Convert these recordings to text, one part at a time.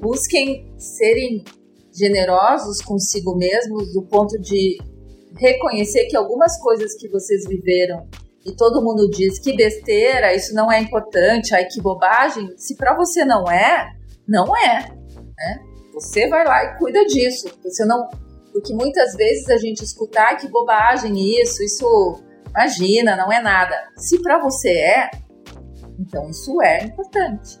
busquem serem generosos consigo mesmos do ponto de reconhecer que algumas coisas que vocês viveram e todo mundo diz que besteira, isso não é importante, ai que bobagem, se para você não é, não é, né? Você vai lá e cuida disso. Você não, porque muitas vezes a gente escutar ah, que bobagem isso, isso imagina, não é nada. Se para você é, então isso é importante.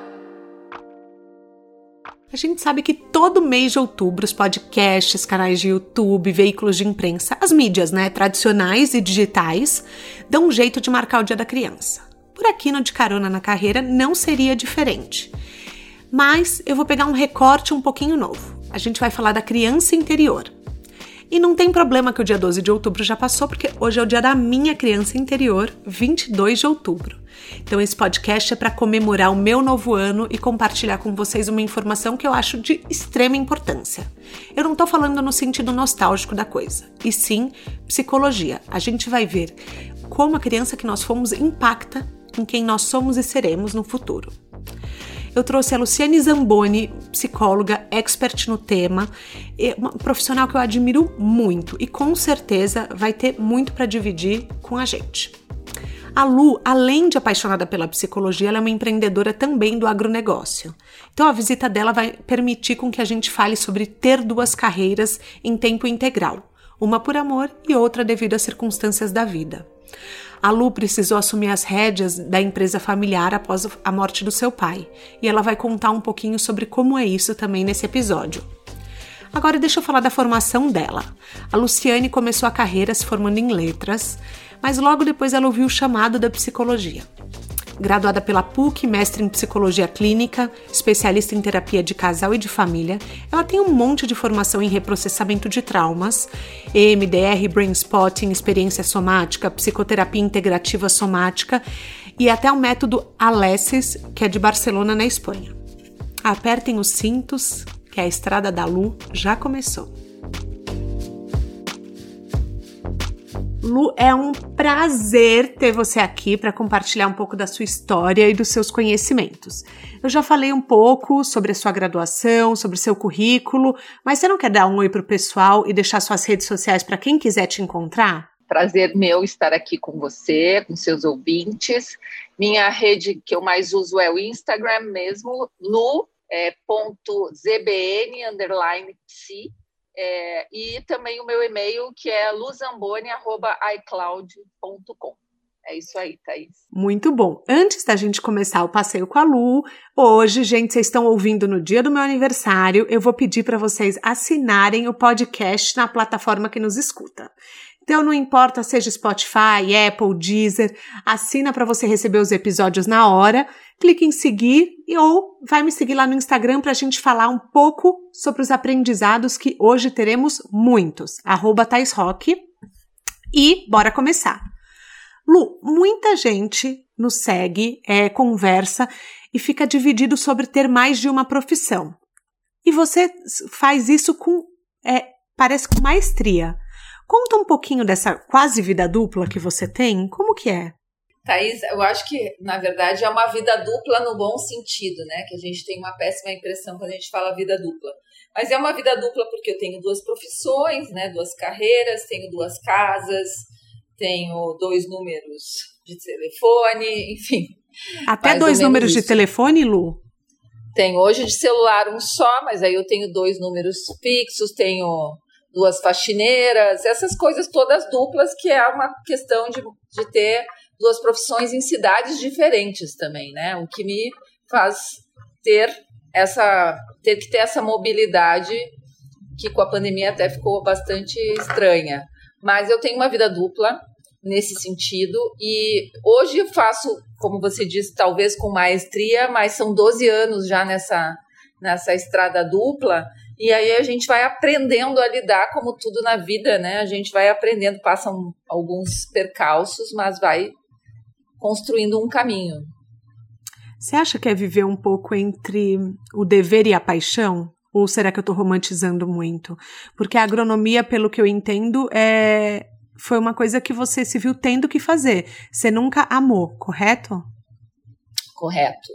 A gente sabe que todo mês de outubro os podcasts, canais de YouTube, veículos de imprensa, as mídias, né, tradicionais e digitais, dão um jeito de marcar o Dia da Criança. Por aqui no De Carona na Carreira não seria diferente. Mas eu vou pegar um recorte um pouquinho novo. A gente vai falar da criança interior. E não tem problema que o dia 12 de outubro já passou, porque hoje é o dia da minha criança interior, 22 de outubro. Então, esse podcast é para comemorar o meu novo ano e compartilhar com vocês uma informação que eu acho de extrema importância. Eu não estou falando no sentido nostálgico da coisa, e sim psicologia. A gente vai ver como a criança que nós fomos impacta em quem nós somos e seremos no futuro eu trouxe a Luciane Zamboni, psicóloga, expert no tema, uma profissional que eu admiro muito e com certeza vai ter muito para dividir com a gente. A Lu, além de apaixonada pela psicologia, ela é uma empreendedora também do agronegócio. Então a visita dela vai permitir com que a gente fale sobre ter duas carreiras em tempo integral, uma por amor e outra devido às circunstâncias da vida. A Lu precisou assumir as rédeas da empresa familiar após a morte do seu pai, e ela vai contar um pouquinho sobre como é isso também nesse episódio. Agora deixa eu falar da formação dela. A Luciane começou a carreira se formando em letras, mas logo depois ela ouviu o chamado da psicologia graduada pela PUC, mestre em psicologia clínica, especialista em terapia de casal e de família. Ela tem um monte de formação em reprocessamento de traumas, EMDR, Brain Spotting, experiência somática, psicoterapia integrativa somática e até o método Alessis, que é de Barcelona, na Espanha. Apertem os cintos, que a estrada da Lu já começou. Lu, é um prazer ter você aqui para compartilhar um pouco da sua história e dos seus conhecimentos. Eu já falei um pouco sobre a sua graduação, sobre seu currículo, mas você não quer dar um oi para o pessoal e deixar suas redes sociais para quem quiser te encontrar? Prazer meu estar aqui com você, com seus ouvintes. Minha rede que eu mais uso é o Instagram mesmo, lu é, é, e também o meu e-mail, que é luzamboni.icloud.com. É isso aí, Thaís. Muito bom. Antes da gente começar o passeio com a Lu, hoje, gente, vocês estão ouvindo no dia do meu aniversário, eu vou pedir para vocês assinarem o podcast na plataforma que nos escuta. Então não importa seja Spotify, Apple, Deezer, assina para você receber os episódios na hora, clique em seguir e ou vai me seguir lá no Instagram para a gente falar um pouco sobre os aprendizados que hoje teremos muitos. Arroba Rock. E bora começar. Lu, muita gente nos segue, é, conversa e fica dividido sobre ter mais de uma profissão. E você faz isso com, é, parece com maestria. Conta um pouquinho dessa quase vida dupla que você tem, como que é? Thaís, eu acho que, na verdade, é uma vida dupla no bom sentido, né? Que a gente tem uma péssima impressão quando a gente fala vida dupla. Mas é uma vida dupla porque eu tenho duas profissões, né? Duas carreiras, tenho duas casas, tenho dois números de telefone, enfim. Até dois números isso. de telefone, Lu? Tenho hoje de celular um só, mas aí eu tenho dois números fixos, tenho duas faxineiras, essas coisas todas duplas, que é uma questão de, de ter duas profissões em cidades diferentes também, né? O que me faz ter essa ter que ter essa mobilidade que com a pandemia até ficou bastante estranha. Mas eu tenho uma vida dupla nesse sentido e hoje eu faço, como você disse, talvez com maestria, mas são 12 anos já nessa nessa estrada dupla E aí a gente vai aprendendo a lidar como tudo na vida, né? A gente vai aprendendo, passam alguns percalços, mas vai construindo um caminho. Você acha que é viver um pouco entre o dever e a paixão? Ou será que eu estou romantizando muito? Porque a agronomia, pelo que eu entendo, é foi uma coisa que você se viu tendo que fazer. Você nunca amou, correto? Correto.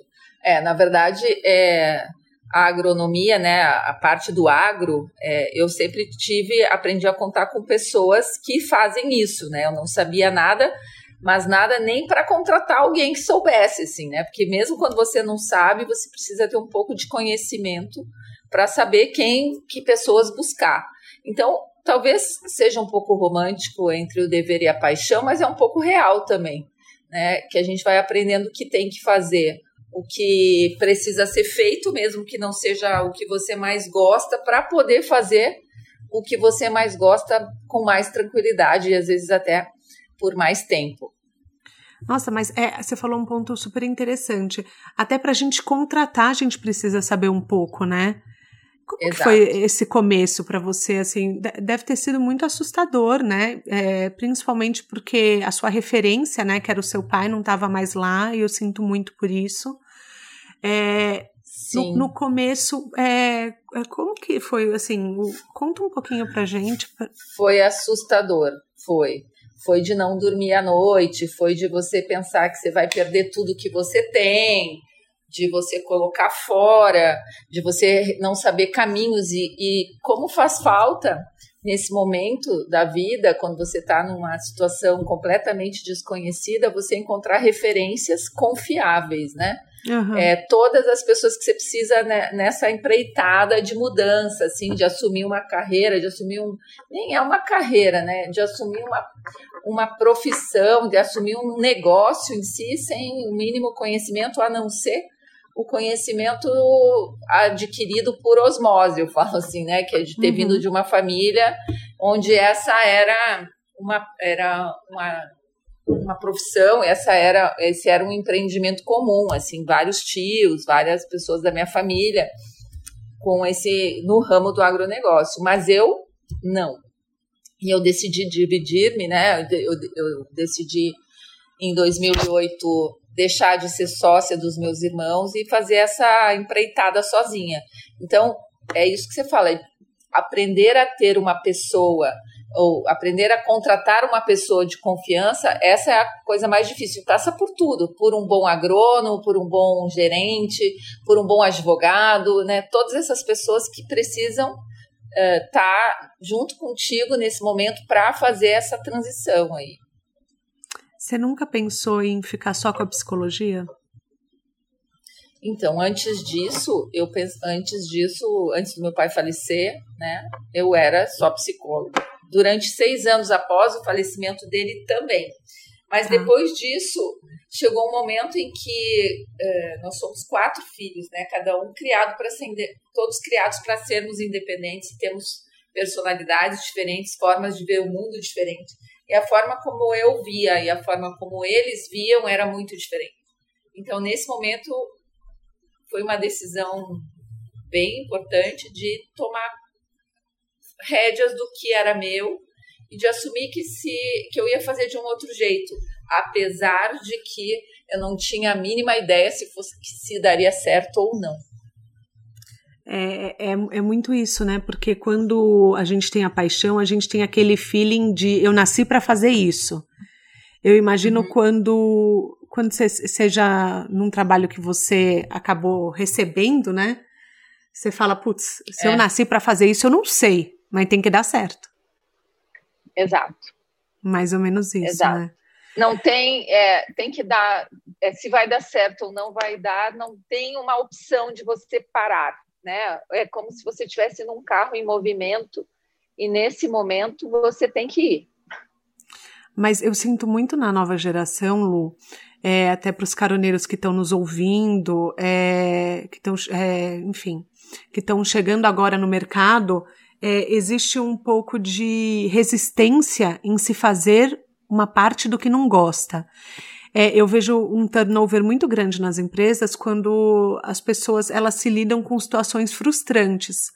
É, na verdade, é, a agronomia, né, a parte do agro, é, eu sempre tive, aprendi a contar com pessoas que fazem isso, né? Eu não sabia nada, mas nada nem para contratar alguém que soubesse, assim, né? Porque mesmo quando você não sabe, você precisa ter um pouco de conhecimento para saber quem, que pessoas buscar. Então, talvez seja um pouco romântico entre o dever e a paixão, mas é um pouco real também, né? Que a gente vai aprendendo que tem que fazer o que precisa ser feito, mesmo que não seja o que você mais gosta, para poder fazer o que você mais gosta com mais tranquilidade e às vezes até por mais tempo. Nossa, mas é, você falou um ponto super interessante. Até para a gente contratar, a gente precisa saber um pouco, né? Como foi esse começo para você? Assim, deve ter sido muito assustador, né? É, principalmente porque a sua referência, né, que era o seu pai, não estava mais lá. E eu sinto muito por isso. É, no, no, começo, é, é, como que foi, assim, conta um pouquinho pra gente. Foi assustador, foi. Foi de não dormir à noite, foi de você pensar que você vai perder tudo que você tem, de você colocar fora, de você não saber caminhos e, e como faz falta nesse momento da vida, quando você está numa situação completamente desconhecida, você encontrar referências confiáveis, né? Uhum. É, todas as pessoas que você precisa né, nessa empreitada de mudança, assim, de assumir uma carreira, de assumir um. Nem é uma carreira, né? De assumir uma, uma profissão, de assumir um negócio em si, sem o mínimo conhecimento, a não ser o conhecimento adquirido por osmose, eu falo assim, né? Que é de ter uhum. vindo de uma família onde essa era uma, era uma uma profissão, essa era, esse era um empreendimento comum, assim, vários tios, várias pessoas da minha família com esse no ramo do agronegócio, mas eu não. E eu decidi dividir-me, né? Eu, eu decidi em 2008 deixar de ser sócia dos meus irmãos e fazer essa empreitada sozinha. Então, é isso que você fala, é aprender a ter uma pessoa ou aprender a contratar uma pessoa de confiança, essa é a coisa mais difícil. Passa por tudo, por um bom agrônomo, por um bom gerente, por um bom advogado, né? Todas essas pessoas que precisam estar uh, tá junto contigo nesse momento para fazer essa transição aí. Você nunca pensou em ficar só com a psicologia? Então, antes disso, eu antes disso, antes do meu pai falecer, né, eu era só psicóloga durante seis anos após o falecimento dele também. Mas tá. depois disso, chegou um momento em que uh, nós somos quatro filhos, né? Cada um criado para ser, todos criados para sermos independentes, temos personalidades diferentes, formas de ver o mundo diferentes. E a forma como eu via e a forma como eles viam era muito diferente. Então, nesse momento, foi uma decisão bem importante de tomar rédeas do que era meu e de assumir que se que eu ia fazer de um outro jeito, apesar de que eu não tinha a mínima ideia se fosse se daria certo ou não. É, é, é muito isso, né? Porque quando a gente tem a paixão, a gente tem aquele feeling de eu nasci para fazer isso. Eu imagino uhum. quando quando você seja num trabalho que você acabou recebendo, né? Você fala, putz, se é. eu nasci para fazer isso, eu não sei mas tem que dar certo. Exato. Mais ou menos isso, Exato. né? Não tem, é, tem que dar, é, se vai dar certo ou não vai dar, não tem uma opção de você parar, né? É como se você estivesse num carro em movimento e nesse momento você tem que ir. Mas eu sinto muito na nova geração, Lu, é, até para os caroneiros que estão nos ouvindo, é, que estão, é, enfim, que estão chegando agora no mercado, é, existe um pouco de resistência em se fazer uma parte do que não gosta. É, eu vejo um turnover muito grande nas empresas quando as pessoas elas se lidam com situações frustrantes.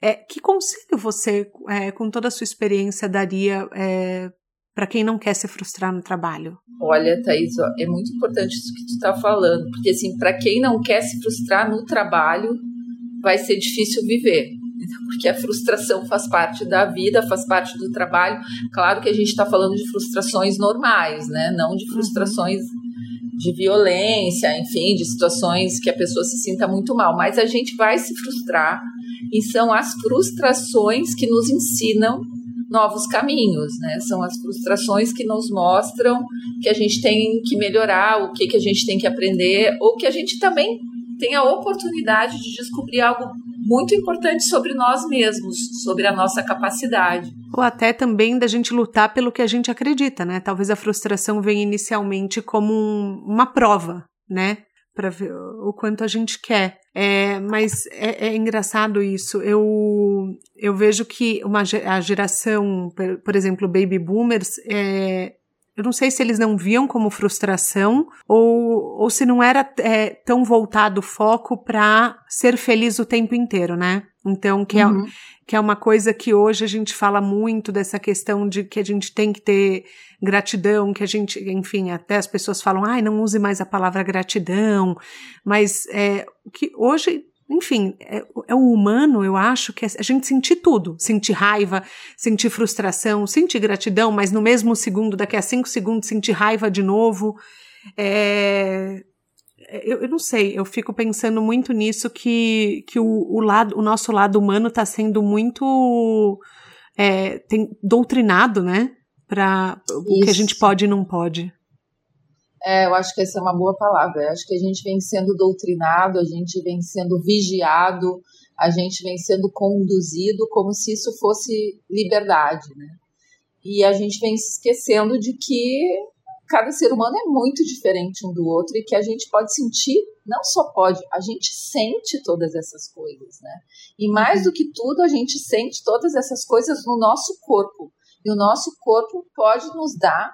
É, que conselho você, é, com toda a sua experiência, daria é, para quem não quer se frustrar no trabalho? Olha, Thaís, ó, é muito importante isso que tu está falando, porque assim, para quem não quer se frustrar no trabalho, vai ser difícil viver, porque a frustração faz parte da vida, faz parte do trabalho. Claro que a gente está falando de frustrações normais, né? Não de frustrações de violência, enfim, de situações que a pessoa se sinta muito mal, mas a gente vai se frustrar e são as frustrações que nos ensinam novos caminhos, né? São as frustrações que nos mostram que a gente tem que melhorar, o que, que a gente tem que aprender, ou que a gente também tem a oportunidade de descobrir algo muito importante sobre nós mesmos, sobre a nossa capacidade. Ou até também da gente lutar pelo que a gente acredita, né? Talvez a frustração venha inicialmente como um, uma prova, né? Para ver o quanto a gente quer. É, mas é, é, engraçado isso. Eu, eu vejo que uma, a geração, por, exemplo, baby boomers, é, eu não sei se eles não viam como frustração ou, ou se não era é, tão voltado o foco para ser feliz o tempo inteiro, né? Então, que, é uhum. é, que é uma coisa que hoje a gente fala muito dessa questão de que a gente tem que ter gratidão, que a gente, enfim, até as pessoas falam, ai, não use mais a palavra gratidão, mas é, que hoje enfim, é, é, o humano, eu acho, que é a gente sentir tudo. Sentir raiva, sentir frustração, sentir gratidão, mas no mesmo segundo, daqui a cinco segundos, sentir raiva de novo. É, eu, eu, não sei, eu fico pensando muito nisso que, que o, o, lado, o nosso lado humano está sendo muito é, tem, doutrinado, né? Para o que a gente pode e não pode. É, eu acho que essa é uma boa palavra. Eu acho que a gente vem sendo doutrinado, a gente vem sendo vigiado, a gente vem sendo conduzido como se isso fosse liberdade, né? E a gente vem se esquecendo de que cada ser humano é muito diferente um do outro e que a gente pode sentir, não só pode, a gente sente todas essas coisas, né? E mais do que tudo, a gente sente todas essas coisas no nosso corpo. E o nosso corpo pode nos dar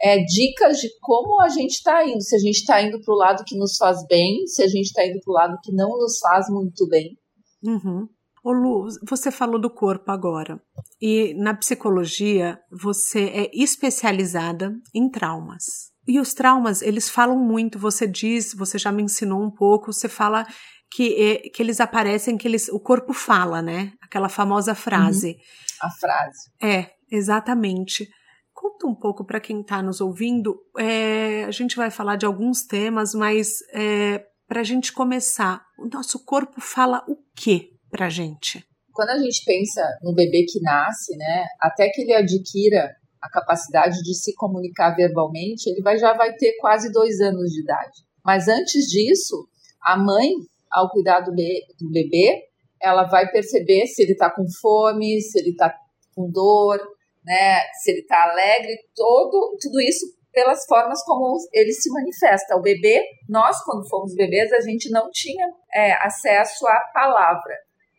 é, dicas de como a gente está indo, se a gente está indo para o lado que nos faz bem, se a gente está indo para o lado que não nos faz muito bem. Uhum. Ô Lu, você falou do corpo agora. E na psicologia, você é especializada em traumas. E os traumas, eles falam muito. Você diz, você já me ensinou um pouco, você fala que, é, que eles aparecem, que eles, o corpo fala, né? Aquela famosa frase. Uhum. A frase. É, exatamente. Conta um pouco para quem está nos ouvindo. É, a gente vai falar de alguns temas, mas é, para a gente começar, o nosso corpo fala o que para gente? Quando a gente pensa no bebê que nasce, né, até que ele adquira a capacidade de se comunicar verbalmente, ele vai, já vai ter quase dois anos de idade. Mas antes disso, a mãe, ao cuidar do, do bebê, ela vai perceber se ele está com fome, se ele está com dor, né? Se ele está alegre, todo, tudo isso pelas formas como ele se manifesta. O bebê, nós quando fomos bebês, a gente não tinha é, acesso à palavra.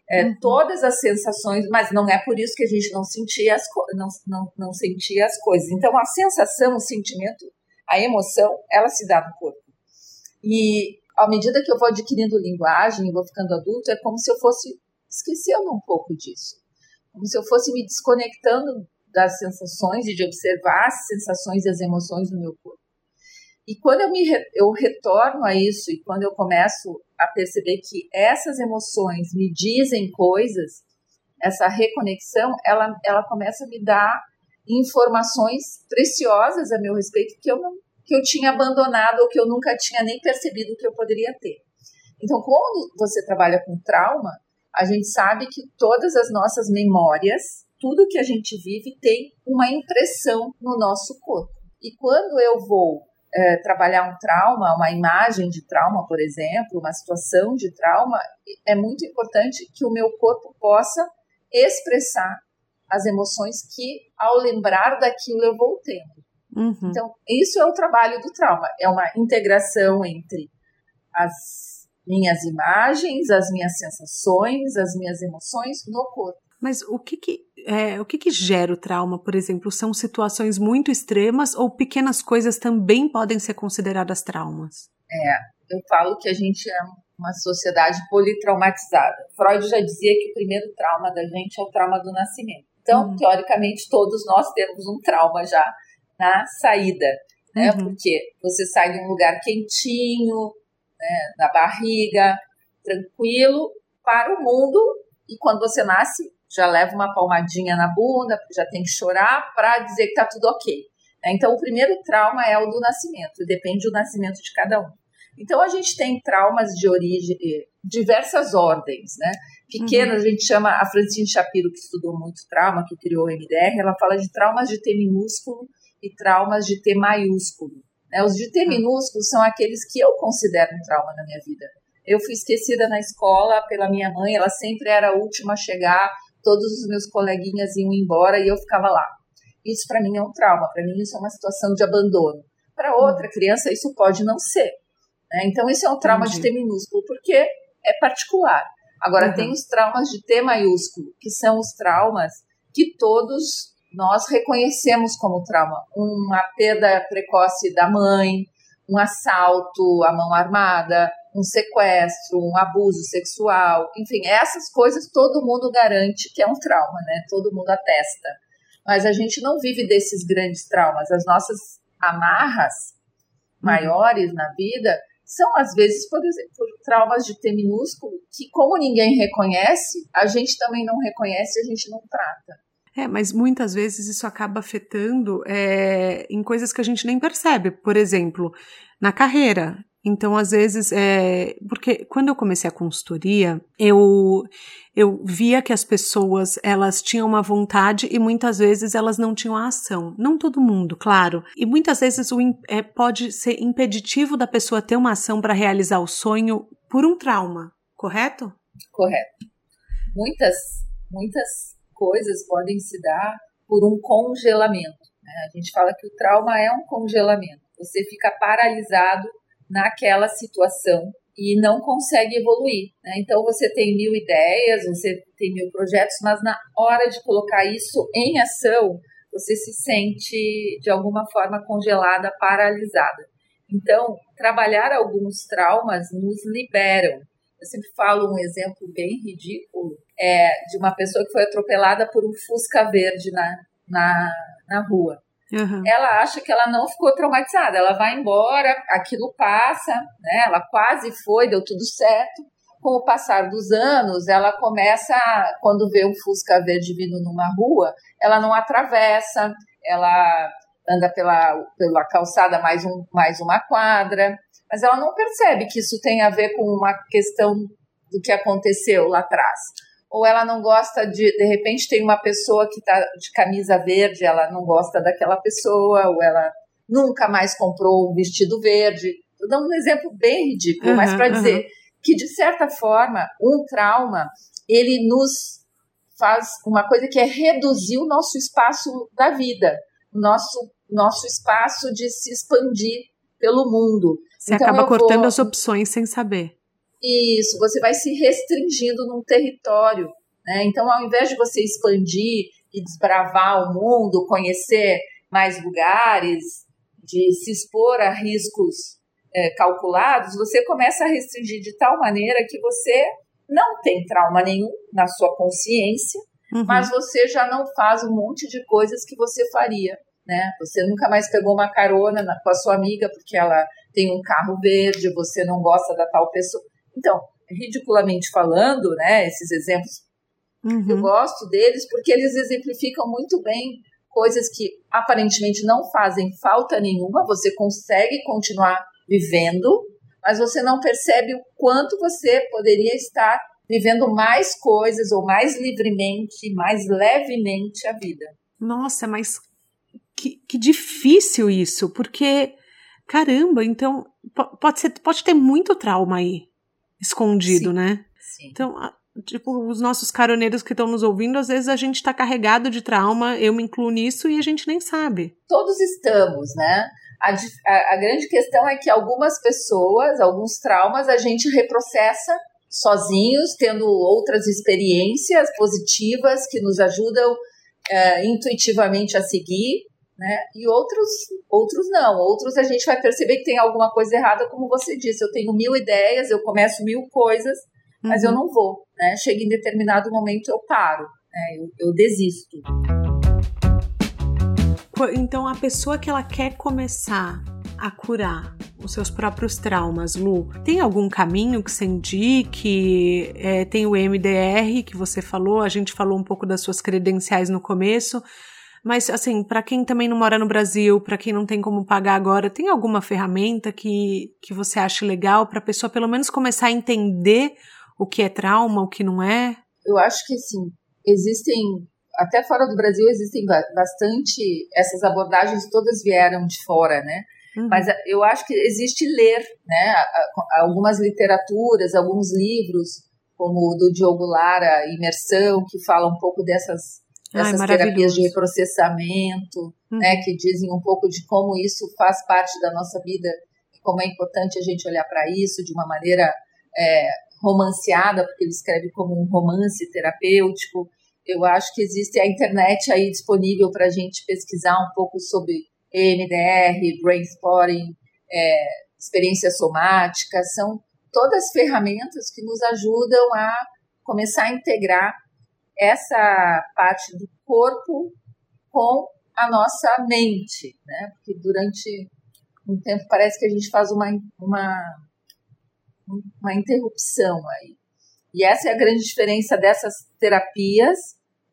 É, uhum. Todas as sensações, mas não é por isso que a gente não sentia as, não, não, não sentia as coisas. Então, a sensação, o sentimento, a emoção, ela se dá no corpo. E à medida que eu vou adquirindo linguagem, vou ficando adulto, é como se eu fosse esquecendo um pouco disso. Como se eu fosse me desconectando das sensações e de observar as sensações e as emoções do meu corpo. E quando eu, me, eu retorno a isso e quando eu começo a perceber que essas emoções me dizem coisas, essa reconexão, ela, ela começa a me dar informações preciosas a meu respeito que eu, não, que eu tinha abandonado ou que eu nunca tinha nem percebido que eu poderia ter. Então, quando você trabalha com trauma, a gente sabe que todas as nossas memórias tudo que a gente vive tem uma impressão no nosso corpo. E quando eu vou é, trabalhar um trauma, uma imagem de trauma, por exemplo, uma situação de trauma, é muito importante que o meu corpo possa expressar as emoções que, ao lembrar daquilo, eu vou tendo. Uhum. Então, isso é o trabalho do trauma, é uma integração entre as minhas imagens, as minhas sensações, as minhas emoções no corpo. Mas o que que, é, o que que gera o trauma, por exemplo? São situações muito extremas ou pequenas coisas também podem ser consideradas traumas? É, eu falo que a gente é uma sociedade politraumatizada. Freud já dizia que o primeiro trauma da gente é o trauma do nascimento. Então, uhum. teoricamente, todos nós temos um trauma já na saída, né? Uhum. Porque você sai de um lugar quentinho, né, na barriga, tranquilo, para o mundo, e quando você nasce, já leva uma palmadinha na bunda, já tem que chorar para dizer que está tudo ok. Né? Então, o primeiro trauma é o do nascimento, depende do nascimento de cada um. Então, a gente tem traumas de origem, diversas ordens, né? Pequenas, uhum. a gente chama, a Francine Shapiro, que estudou muito trauma, que criou o MDR, ela fala de traumas de T minúsculo e traumas de T maiúsculo. Né? Os de T uhum. minúsculo são aqueles que eu considero um trauma na minha vida. Eu fui esquecida na escola pela minha mãe, ela sempre era a última a chegar, todos os meus coleguinhas iam embora e eu ficava lá. Isso para mim é um trauma, para mim isso é uma situação de abandono. Para outra criança isso pode não ser. Né? Então isso é um trauma Entendi. de T minúsculo porque é particular. Agora uhum. tem os traumas de T maiúsculo, que são os traumas que todos nós reconhecemos como trauma. Uma perda precoce da mãe, um assalto à mão armada, um sequestro, um abuso sexual, enfim, essas coisas todo mundo garante que é um trauma, né? Todo mundo atesta. Mas a gente não vive desses grandes traumas. As nossas amarras maiores na vida são, às vezes, por exemplo, traumas de T minúsculo, que, como ninguém reconhece, a gente também não reconhece e a gente não trata. É, mas muitas vezes isso acaba afetando é, em coisas que a gente nem percebe. Por exemplo, na carreira. Então, às vezes, é, porque quando eu comecei a consultoria, eu, eu via que as pessoas, elas tinham uma vontade e muitas vezes elas não tinham a ação. Não todo mundo, claro. E muitas vezes o, é, pode ser impeditivo da pessoa ter uma ação para realizar o sonho por um trauma, correto? Correto. Muitas, muitas coisas podem se dar por um congelamento. Né? A gente fala que o trauma é um congelamento. Você fica paralisado naquela situação e não consegue evoluir. Né? Então você tem mil ideias, você tem mil projetos, mas na hora de colocar isso em ação, você se sente de alguma forma congelada, paralisada. Então, trabalhar alguns traumas nos liberam. Eu sempre falo um exemplo bem ridículo é, de uma pessoa que foi atropelada por um fusca verde na, na, na rua. Uhum. Ela acha que ela não ficou traumatizada, ela vai embora, aquilo passa, né? Ela quase foi, deu tudo certo. Com o passar dos anos, ela começa, quando vê um Fusca verde vindo numa rua, ela não atravessa, ela anda pela, pela calçada mais, um, mais uma quadra, mas ela não percebe que isso tem a ver com uma questão do que aconteceu lá atrás ou ela não gosta de, de repente tem uma pessoa que está de camisa verde, ela não gosta daquela pessoa, ou ela nunca mais comprou um vestido verde. Estou dando um exemplo bem ridículo, uhum, mas para dizer uhum. que de certa forma um trauma ele nos faz uma coisa que é reduzir o nosso espaço da vida, o nosso nosso espaço de se expandir pelo mundo. Você então, acaba cortando vou... as opções sem saber. Isso, você vai se restringindo num território. Né? Então, ao invés de você expandir e desbravar o mundo, conhecer mais lugares, de se expor a riscos é, calculados, você começa a restringir de tal maneira que você não tem trauma nenhum na sua consciência, uhum. mas você já não faz um monte de coisas que você faria. Né? Você nunca mais pegou uma carona na, com a sua amiga porque ela tem um carro verde, você não gosta da tal pessoa. Então, ridiculamente falando, né, esses exemplos, uhum. eu gosto deles porque eles exemplificam muito bem coisas que aparentemente não fazem falta nenhuma, você consegue continuar vivendo, mas você não percebe o quanto você poderia estar vivendo mais coisas ou mais livremente, mais levemente a vida. Nossa, mas que, que difícil isso, porque caramba, então pode ser, pode ter muito trauma aí escondido, sim, né? Sim. Então, tipo, os nossos caroneiros que estão nos ouvindo, às vezes a gente está carregado de trauma, eu me incluo nisso e a gente nem sabe. Todos estamos, né? A, a, a grande questão é que algumas pessoas, alguns traumas, a gente reprocessa sozinhos, tendo outras experiências positivas que nos ajudam é, intuitivamente a seguir. Né? E outros, outros não. Outros a gente vai perceber que tem alguma coisa errada, como você disse. Eu tenho mil ideias, eu começo mil coisas, uhum. mas eu uhum. não vou, né? Chega em determinado momento eu paro, né? eu, eu desisto. Então a pessoa que ela quer começar a curar os seus próprios traumas, Lu? Tem algum caminho que você indique? É, tem o MDR que você falou, a gente falou um pouco das suas credenciais no começo, mas assim, para quem também não mora no Brasil, para quem não tem como pagar agora, tem alguma ferramenta que, que você acha legal para a pessoa pelo menos começar a entender o que é trauma, o que não é? Eu acho que sim. Existem até fora do Brasil existem bastante essas abordagens todas vieram de fora, né? Uhum. Mas eh, eu acho que existe ler, né? Algumas literaturas, alguns livros, como o do Diogo Lara, Imersão, que fala um pouco dessas, dessas Ai, terapias de reprocessamento, uhum. né? Que dizem um pouco de como isso faz parte da nossa vida e como é importante a gente olhar para isso de uma maneira é, romanceada, porque ele escreve como um romance terapêutico. Eu acho que existe a internet aí disponível para a gente pesquisar um pouco sobre EMDR, Brainspotting, é, experiência somática, são todas ferramentas que nos ajudam a começar a integrar essa parte do corpo com a nossa mente, né? Porque durante um tempo parece que a gente faz uma, uma, uma interrupção aí. E essa é a grande diferença dessas terapias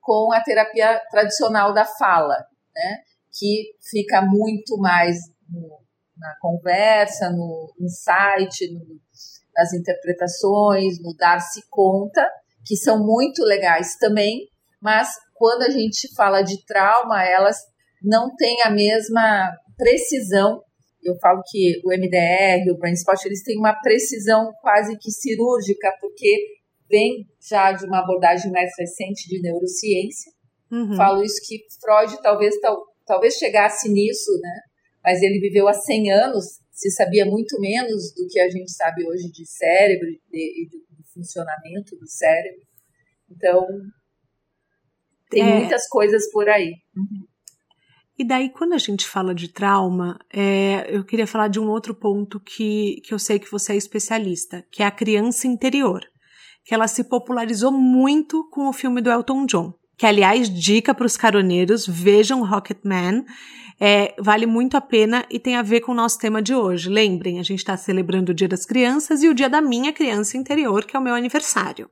com a terapia tradicional da fala, né? que fica muito mais no, na conversa, no insight, no, nas interpretações, no dar-se conta, que são muito legais também, mas quando a gente fala de trauma, elas não têm a mesma precisão. Eu falo que o MDR, o Brain Spot, eles têm uma precisão quase que cirúrgica, porque vem já de uma abordagem mais recente de neurociência. Uhum. Falo isso que Freud talvez talvez chegasse nisso, né? Mas ele viveu há 100 anos, se sabia muito menos do que a gente sabe hoje de cérebro e do funcionamento do cérebro. Então, tem é. muitas coisas por aí. Uhum. E daí, quando a gente fala de trauma, é, eu queria falar de um outro ponto que, que eu sei que você é especialista, que é a criança interior. Que ela se popularizou muito com o filme do Elton John que aliás, dica para os caroneiros, vejam Rocketman. É, vale muito a pena e tem a ver com o nosso tema de hoje. Lembrem, a gente está celebrando o Dia das Crianças e o dia da minha criança interior, que é o meu aniversário.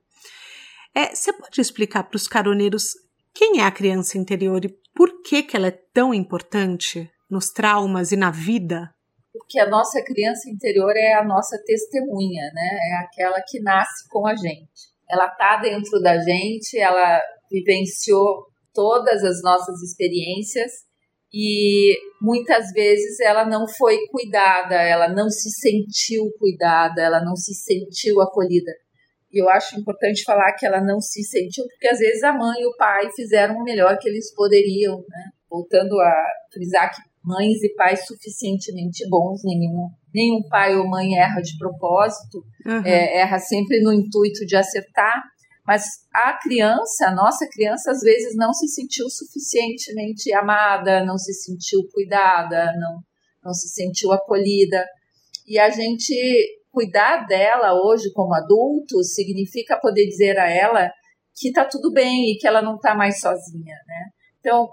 É, você pode explicar para os caroneiros quem é a criança interior e por que, que ela é tão importante nos traumas e na vida? Porque a nossa criança interior é a nossa testemunha, né? É aquela que nasce com a gente. Ela tá dentro da gente, ela vivenciou todas as nossas experiências e muitas vezes ela não foi cuidada, ela não se sentiu cuidada, ela não se sentiu acolhida. E eu acho importante falar que ela não se sentiu, porque às vezes a mãe e o pai fizeram o melhor que eles poderiam, né? Voltando a frisar que mães e pais suficientemente bons, nenhum, nenhum pai ou mãe erra de propósito, uhum. é, erra sempre no intuito de acertar, mas a criança, a nossa criança, às vezes não se sentiu suficientemente amada, não se sentiu cuidada, não, não se sentiu acolhida. E a gente cuidar dela hoje como adulto significa poder dizer a ela que está tudo bem e que ela não está mais sozinha, né? Então,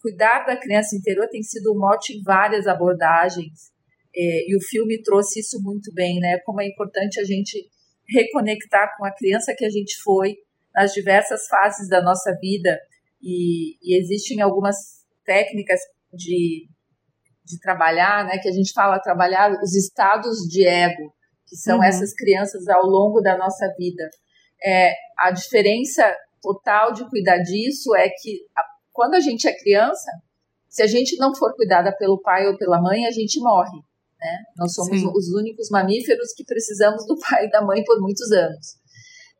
cuidar da criança interior tem sido um mote em várias abordagens é, e o filme trouxe isso muito bem, né? Como é importante a gente reconectar com a criança que a gente foi nas diversas fases da nossa vida e, e existem algumas técnicas de, de trabalhar, né, que a gente fala trabalhar os estados de ego, que são uhum. essas crianças ao longo da nossa vida. É, a diferença total de cuidar disso é que a, quando a gente é criança, se a gente não for cuidada pelo pai ou pela mãe, a gente morre. Né? Nós somos Sim. os únicos mamíferos que precisamos do pai e da mãe por muitos anos.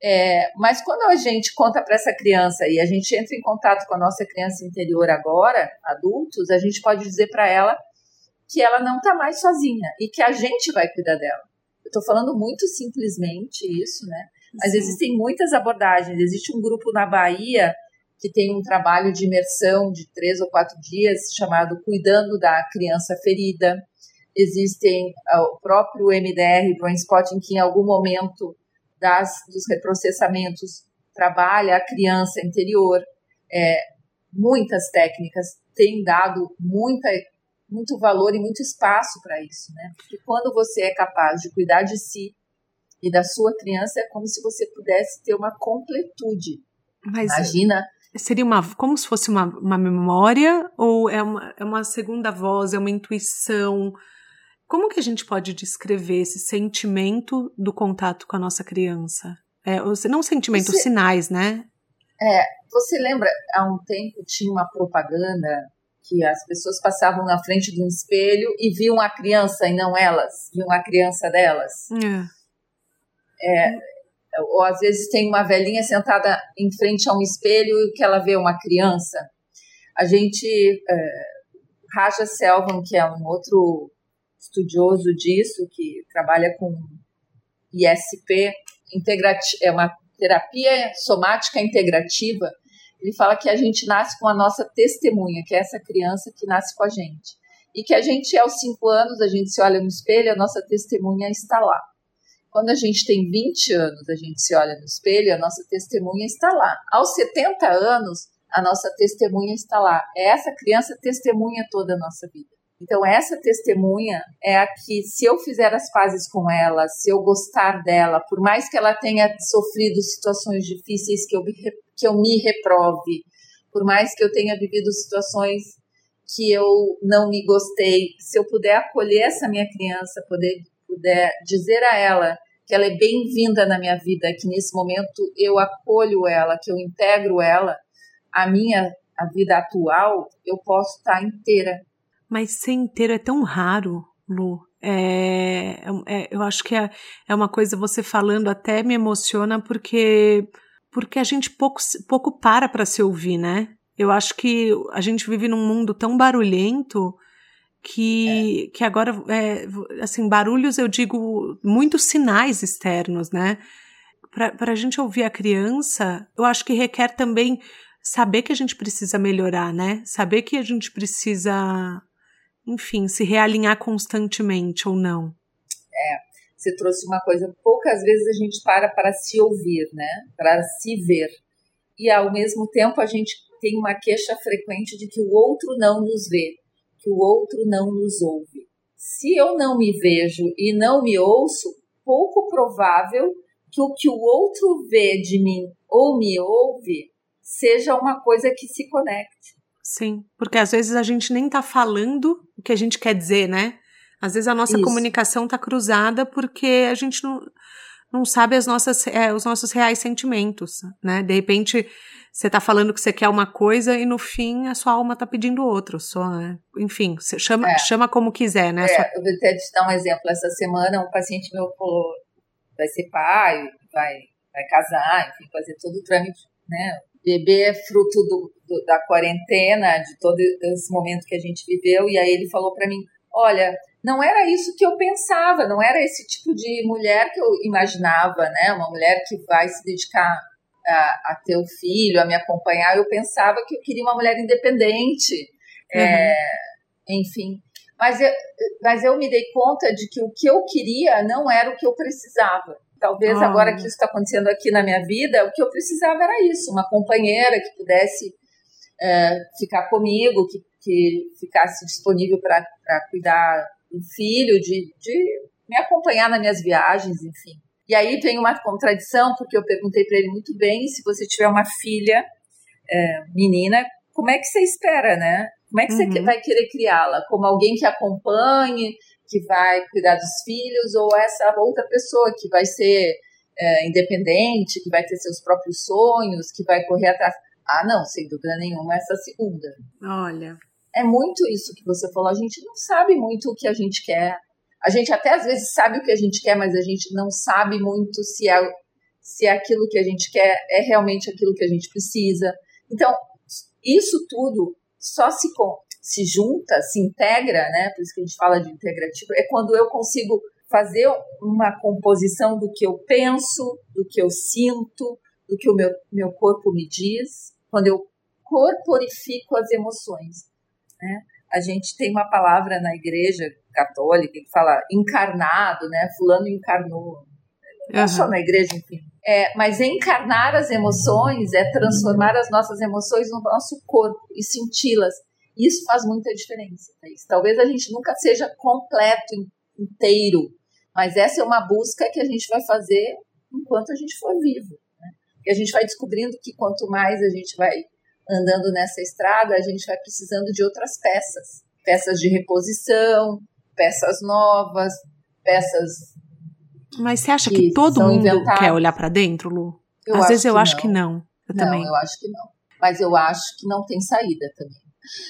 É, mas quando a gente conta para essa criança e a gente entra em contato com a nossa criança interior agora, adultos, a gente pode dizer para ela que ela não está mais sozinha e que a gente vai cuidar dela. Eu estou falando muito simplesmente isso, né? Mas Sim. existem muitas abordagens. Existe um grupo na Bahia que tem um trabalho de imersão de três ou quatro dias chamado Cuidando da Criança Ferida. Existem uh, o próprio MDR, Brain Spotting, que em algum momento das, dos reprocessamentos trabalha a criança interior. É, muitas técnicas têm dado muita, muito valor e muito espaço para isso, né? Porque quando você é capaz de cuidar de si e da sua criança, é como se você pudesse ter uma completude. Mas Imagina seria uma como se fosse uma, uma memória ou é uma, é uma segunda voz, é uma intuição? Como que a gente pode descrever esse sentimento do contato com a nossa criança? É, não sentimento, você, sinais, né? É, você lembra, há um tempo tinha uma propaganda que as pessoas passavam na frente de um espelho e viam a criança e não elas, viam a criança delas. É. é ou às vezes tem uma velhinha sentada em frente a um espelho e que ela vê uma criança. A gente, é, Raja Selvan, que é um outro estudioso disso, que trabalha com ISP, é uma terapia somática integrativa, ele fala que a gente nasce com a nossa testemunha, que é essa criança que nasce com a gente. E que a gente, aos cinco anos, a gente se olha no espelho, a nossa testemunha está lá. Quando a gente tem 20 anos, a gente se olha no espelho, a nossa testemunha está lá. Aos 70 anos, a nossa testemunha está lá. É essa criança testemunha toda a nossa vida. Então, essa testemunha é a que, se eu fizer as pazes com ela, se eu gostar dela, por mais que ela tenha sofrido situações difíceis que eu, que eu me reprove, por mais que eu tenha vivido situações que eu não me gostei, se eu puder acolher essa minha criança, poder puder dizer a ela que ela é bem-vinda na minha vida, que nesse momento eu acolho ela, que eu integro ela, a minha a vida atual, eu posso estar inteira. Mas ser inteiro é tão raro, Lu. É, é, eu acho que é, é uma coisa, você falando até me emociona, porque, porque a gente pouco, pouco para para se ouvir, né? Eu acho que a gente vive num mundo tão barulhento que, é. que agora, é, assim, barulhos eu digo muitos sinais externos, né? Para a gente ouvir a criança, eu acho que requer também saber que a gente precisa melhorar, né? Saber que a gente precisa, enfim, se realinhar constantemente ou não. É, você trouxe uma coisa, poucas vezes a gente para para se ouvir, né? Para se ver. E ao mesmo tempo a gente tem uma queixa frequente de que o outro não nos vê que o outro não nos ouve. Se eu não me vejo e não me ouço, pouco provável que o que o outro vê de mim ou me ouve seja uma coisa que se conecte. Sim, porque às vezes a gente nem tá falando o que a gente quer dizer, né? Às vezes a nossa Isso. comunicação tá cruzada porque a gente não, não sabe as nossas, é, os nossos reais sentimentos, né? De repente você tá falando que você quer uma coisa e no fim a sua alma tá pedindo outro, só, né? enfim, você chama, é. chama como quiser, né? É, sua... Eu vou até te dar um exemplo. Essa semana um paciente meu falou, vai ser pai, vai, vai casar, enfim, fazer todo o trâmite, né? Bebê é fruto do, do, da quarentena, de todo esse momento que a gente viveu, e aí ele falou para mim, olha, não era isso que eu pensava, não era esse tipo de mulher que eu imaginava, né? Uma mulher que vai se dedicar a, a, ter o filho, a me acompanhar, eu pensava que eu queria uma mulher independente, uhum. é, enfim. Mas eu, mas eu me dei conta de que o que eu queria não era o que eu precisava. Talvez oh. agora que isso está acontecendo aqui na minha vida, o que eu precisava era isso: uma companheira que pudesse é, ficar comigo, que, que ficasse disponível para cuidar do filho, de, de me acompanhar nas minhas viagens, enfim. E aí tem uma contradição, porque eu perguntei para ele muito bem: se você tiver uma filha é, menina, como é que você espera, né? Como é que uhum. você vai querer criá-la? Como alguém que acompanhe, que vai cuidar dos filhos, ou essa outra pessoa que vai ser é, independente, que vai ter seus próprios sonhos, que vai correr atrás? Ah, não, sem dúvida nenhuma, essa segunda. Olha. É muito isso que você falou. A gente não sabe muito o que a gente quer. A gente até às vezes sabe o que a gente quer, mas a gente não sabe muito se é, se é aquilo que a gente quer é realmente aquilo que a gente precisa. Então, isso tudo só se, se junta, se integra, né? Por isso que a gente fala de integrativo, é quando eu consigo fazer uma composição do que eu penso, do que eu sinto, do que o meu, meu corpo me diz, quando eu corporifico as emoções. Né? A gente tem uma palavra na igreja católica que fala encarnado, né? Fulano encarnou. Não uhum. só na igreja, enfim. É, mas encarnar as emoções é transformar as nossas emoções no nosso corpo e senti-las. Isso faz muita diferença. Talvez a gente nunca seja completo, inteiro, mas essa é uma busca que a gente vai fazer enquanto a gente for vivo. Né? E a gente vai descobrindo que quanto mais a gente vai andando nessa estrada, a gente vai precisando de outras peças. Peças de reposição, peças novas, peças. Mas você acha que, que todo mundo inventadas. quer olhar para dentro, Lu? Eu Às vezes eu acho que não. Eu não, também. eu acho que não. Mas eu acho que não tem saída também.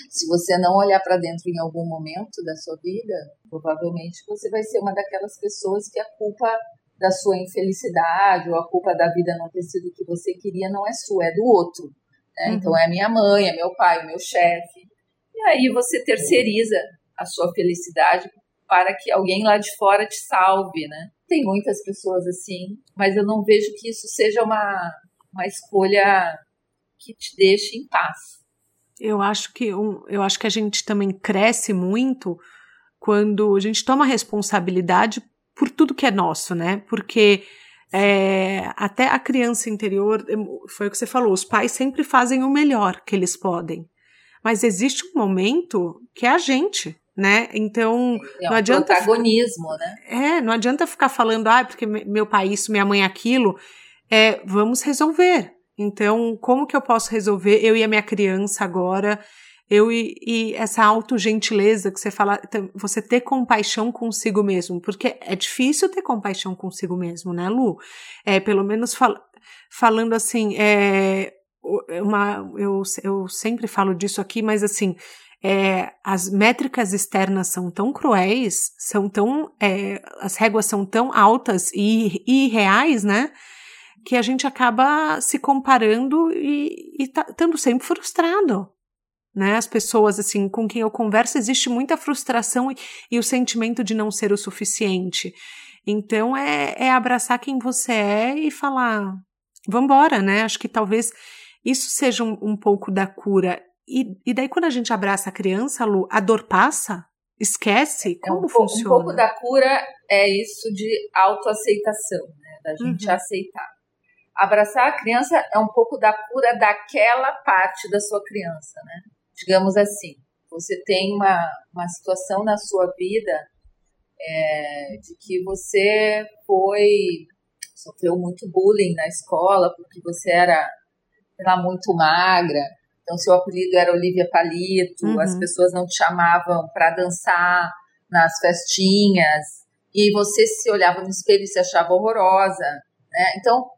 Se você não olhar para dentro em algum momento da sua vida, provavelmente você vai ser uma daquelas pessoas que a culpa da sua infelicidade ou a culpa da vida não ter sido o que você queria não é sua, é do outro. Né? Uhum. Então é minha mãe, é meu pai, é meu chefe. E aí você terceiriza a sua felicidade para que alguém lá de fora te salve, né? Tem muitas pessoas assim, mas eu não vejo que isso seja uma, uma escolha que te deixe em paz. Eu acho que eu acho que a gente também cresce muito quando a gente toma responsabilidade por tudo que é nosso, né? Porque é, até a criança interior, foi o que você falou, os pais sempre fazem o melhor que eles podem. Mas existe um momento que é a gente, né? Então, é não adianta. Protagonismo, né? É, não adianta ficar falando, ah, porque meu pai isso, minha mãe aquilo. É, vamos resolver. Então, como que eu posso resolver eu e a minha criança agora? Eu e, e essa autogentileza que você fala, você ter compaixão consigo mesmo, porque é difícil ter compaixão consigo mesmo, né, Lu? É, pelo menos fal, falando assim, é, uma, eu, eu sempre falo disso aqui, mas assim, é, as métricas externas são tão cruéis, são tão, é, as réguas são tão altas e, e irreais, né? Que a gente acaba se comparando e, estando tá, sempre frustrado. Né? As pessoas assim com quem eu converso existe muita frustração e, e o sentimento de não ser o suficiente. Então é, é abraçar quem você é e falar, vambora, né? Acho que talvez isso seja um, um pouco da cura. E, e, daí, quando a gente abraça a criança, Lu, a dor passa? Esquece? Como é um funciona? um pouco da cura é isso de autoaceitação, né? Da gente uhum. aceitar. Abraçar a criança é um pouco da cura daquela parte da sua criança, né? Digamos assim, você tem uma, uma situação na sua vida é, de que você foi sofreu muito bullying na escola porque você era, era muito magra, então seu apelido era Olivia Palito, uhum. as pessoas não te chamavam para dançar nas festinhas e você se olhava no espelho e se achava horrorosa, né? Então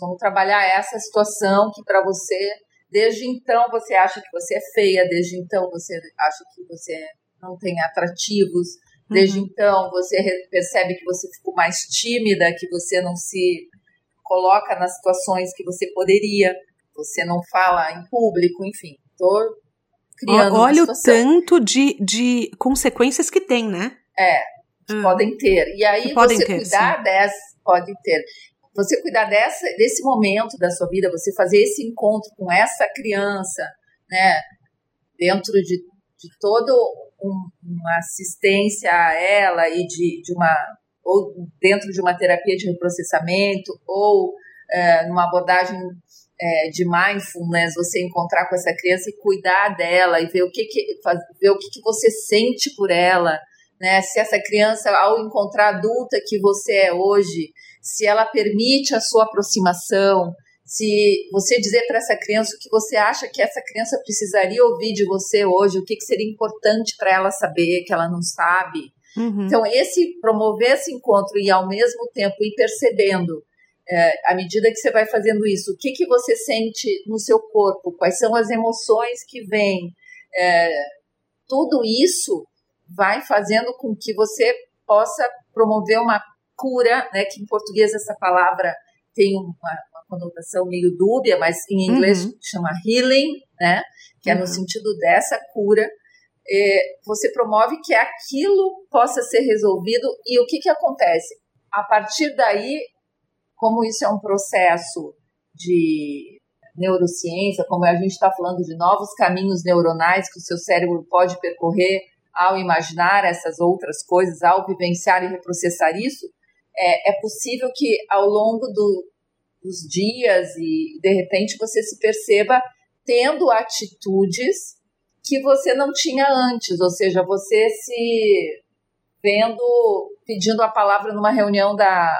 Vamos trabalhar essa situação que para você, desde então você acha que você é feia, desde então você acha que você não tem atrativos, desde uhum. então você percebe que você ficou mais tímida, que você não se coloca nas situações que você poderia, você não fala em público, enfim. Tô criando Olha o tanto de, de consequências que tem, né? É, que hum. podem ter. E aí você ter, cuidar sim. dessa, pode ter você cuidar dessa, desse momento da sua vida, você fazer esse encontro com essa criança, né, dentro de, de toda um, uma assistência a ela e de, de uma ou dentro de uma terapia de reprocessamento ou é, numa abordagem é, de mindfulness, você encontrar com essa criança e cuidar dela e ver o que, que ver o que, que você sente por ela, né? Se essa criança, ao encontrar adulta que você é hoje, se ela permite a sua aproximação, se você dizer para essa criança o que você acha que essa criança precisaria ouvir de você hoje, o que, que seria importante para ela saber que ela não sabe. Uhum. Então, esse promover esse encontro e ao mesmo tempo ir percebendo, é, à medida que você vai fazendo isso, o que, que você sente no seu corpo, quais são as emoções que vêm, é, tudo isso vai fazendo com que você possa promover uma cura, né, que em português essa palavra tem uma, uma conotação meio dúbia, mas em inglês uhum. chama healing, né, que uhum. é no uhum. sentido dessa cura. É, você promove que aquilo possa ser resolvido e o que, que acontece? A partir daí, como isso é um processo de neurociência, como a gente está falando de novos caminhos neuronais que o seu cérebro pode percorrer ao imaginar essas outras coisas, ao vivenciar e reprocessar isso, é, é possível que ao longo do, dos dias e de repente você se perceba tendo atitudes que você não tinha antes, ou seja, você se vendo, pedindo a palavra numa reunião da,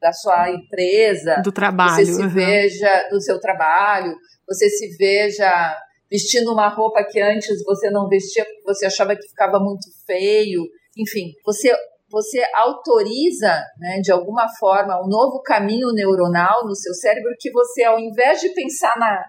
da sua empresa, do trabalho, você se uhum. veja do seu trabalho, você se veja vestindo uma roupa que antes você não vestia porque você achava que ficava muito feio, enfim, você você autoriza, né, de alguma forma, um novo caminho neuronal no seu cérebro que você, ao invés de pensar na,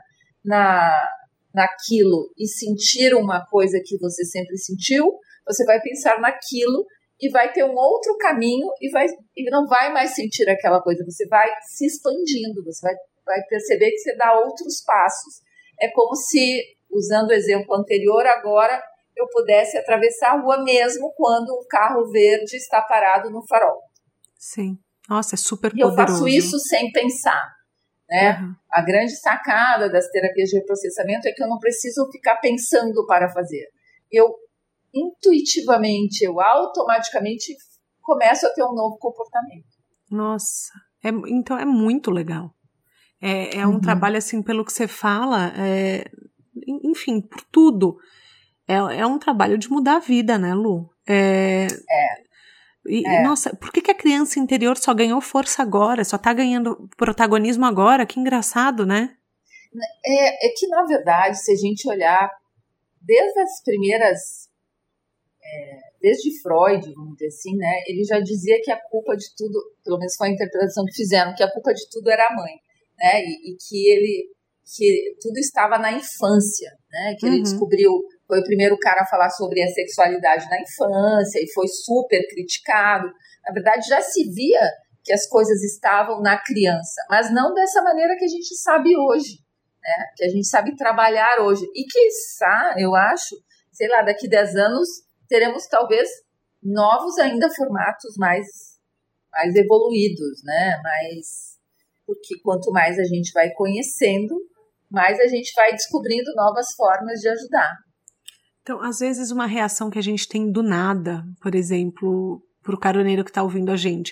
na, naquilo e sentir uma coisa que você sempre sentiu, você vai pensar naquilo e vai ter um outro caminho e, vai, e não vai mais sentir aquela coisa. Você vai se expandindo, você vai, vai perceber que você dá outros passos. É como se, usando o exemplo anterior, agora eu pudesse atravessar a rua mesmo quando o carro verde está parado no farol. Sim. Nossa, é super e poderoso. eu faço isso sem pensar. Né? Uhum. A grande sacada das terapias de reprocessamento é que eu não preciso ficar pensando para fazer. Eu intuitivamente, eu automaticamente começo a ter um novo comportamento. Nossa, é, então é muito legal. É, é um uhum. trabalho assim, pelo que você fala, é, enfim, por tudo. É, é um trabalho de mudar a vida, né, Lu? É. é. E, é. Nossa, por que, que a criança interior só ganhou força agora? Só tá ganhando protagonismo agora? Que engraçado, né? É, é que, na verdade, se a gente olhar desde as primeiras. É, desde Freud, vamos dizer assim, né? Ele já dizia que a culpa de tudo, pelo menos foi a interpretação que fizeram, que a culpa de tudo era a mãe, né? E, e que ele. que tudo estava na infância, né? Que uhum. ele descobriu foi o primeiro cara a falar sobre a sexualidade na infância e foi super criticado. Na verdade, já se via que as coisas estavam na criança, mas não dessa maneira que a gente sabe hoje, né? Que a gente sabe trabalhar hoje. E quiçá, eu acho, sei lá, daqui 10 anos teremos talvez novos ainda formatos mais mais evoluídos, né? Mais porque quanto mais a gente vai conhecendo, mais a gente vai descobrindo novas formas de ajudar. Então, às vezes, uma reação que a gente tem do nada, por exemplo, para o caroneiro que está ouvindo a gente.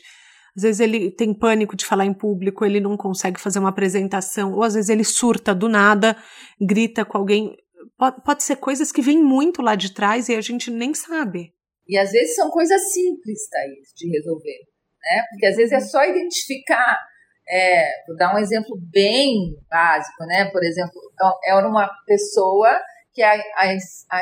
Às vezes ele tem pânico de falar em público, ele não consegue fazer uma apresentação, ou às vezes ele surta do nada, grita com alguém. Pode, pode ser coisas que vêm muito lá de trás e a gente nem sabe. E às vezes são coisas simples, Thaís, de resolver. Né? Porque às vezes é só identificar. É, vou dar um exemplo bem básico, né? Por exemplo, era uma pessoa que a, a, a,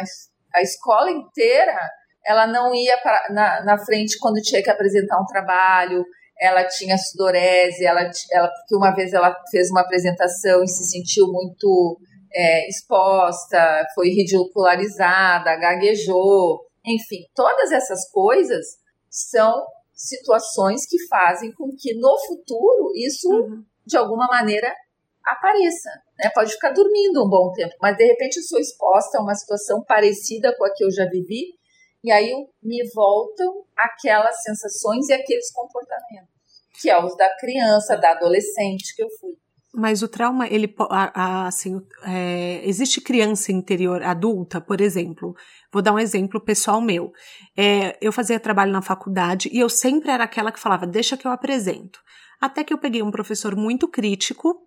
a escola inteira ela não ia pra, na, na frente quando tinha que apresentar um trabalho, ela tinha sudorese, ela, ela, porque uma vez ela fez uma apresentação e se sentiu muito é, exposta, foi ridicularizada, gaguejou, enfim, todas essas coisas são situações que fazem com que no futuro isso, uhum. de alguma maneira, apareça. Né? Pode ficar dormindo um bom tempo, mas de repente eu sou exposta a uma situação parecida com a que eu já vivi, e aí me voltam aquelas sensações e aqueles comportamentos, que é os da criança, da adolescente que eu fui. Mas o trauma, ele assim, é, existe criança interior adulta, por exemplo. Vou dar um exemplo pessoal meu. É, eu fazia trabalho na faculdade e eu sempre era aquela que falava, deixa que eu apresento. Até que eu peguei um professor muito crítico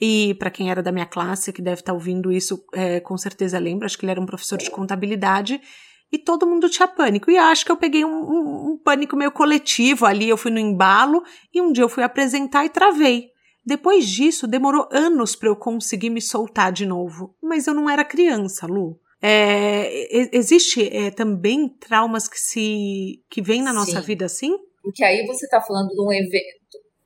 e para quem era da minha classe, que deve estar tá ouvindo isso, é, com certeza lembra, acho que ele era um professor de contabilidade, e todo mundo tinha pânico. E acho que eu peguei um, um, um pânico meio coletivo ali, eu fui no embalo, e um dia eu fui apresentar e travei. Depois disso, demorou anos para eu conseguir me soltar de novo. Mas eu não era criança, Lu. É, existe é, também traumas que se que vêm na nossa Sim. vida assim? Porque aí você está falando de um evento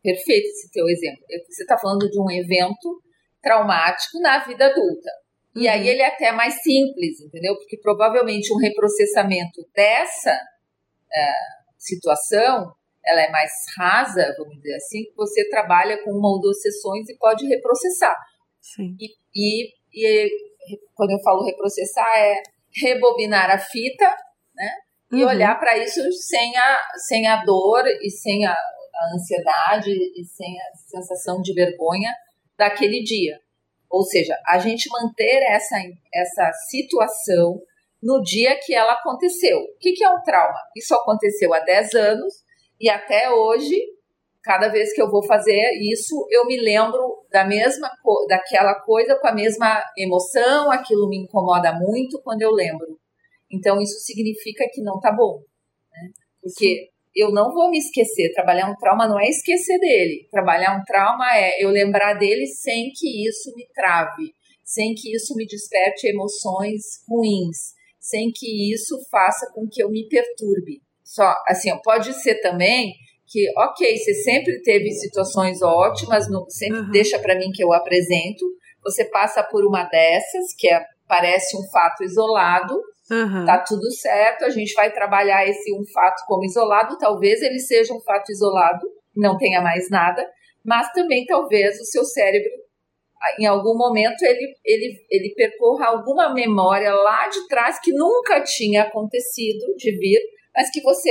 Perfeito esse teu exemplo. Você está falando de um evento traumático na vida adulta. E aí uhum. ele é até mais simples, entendeu? Porque provavelmente um reprocessamento dessa uh, situação, ela é mais rasa, vamos dizer assim, que você trabalha com uma ou duas sessões e pode reprocessar. Sim. E, e, e quando eu falo reprocessar, é rebobinar a fita, né? E uhum. olhar para isso sem a, sem a dor e sem a, a ansiedade e sem a sensação de vergonha daquele dia. Ou seja, a gente manter essa, essa situação no dia que ela aconteceu. O que, que é um trauma? Isso aconteceu há 10 anos e até hoje, cada vez que eu vou fazer isso, eu me lembro da mesma daquela coisa com a mesma emoção, aquilo me incomoda muito quando eu lembro. Então isso significa que não tá bom, né? Porque eu não vou me esquecer. Trabalhar um trauma não é esquecer dele. Trabalhar um trauma é eu lembrar dele sem que isso me trave, sem que isso me desperte emoções ruins, sem que isso faça com que eu me perturbe. Só assim, pode ser também que, ok, você sempre teve situações ótimas, no, sempre uhum. deixa para mim que eu apresento. Você passa por uma dessas que é, parece um fato isolado, Uhum. Tá tudo certo, a gente vai trabalhar esse um fato como isolado. Talvez ele seja um fato isolado, não tenha mais nada, mas também talvez o seu cérebro, em algum momento, ele, ele, ele percorra alguma memória lá de trás que nunca tinha acontecido de vir, mas que você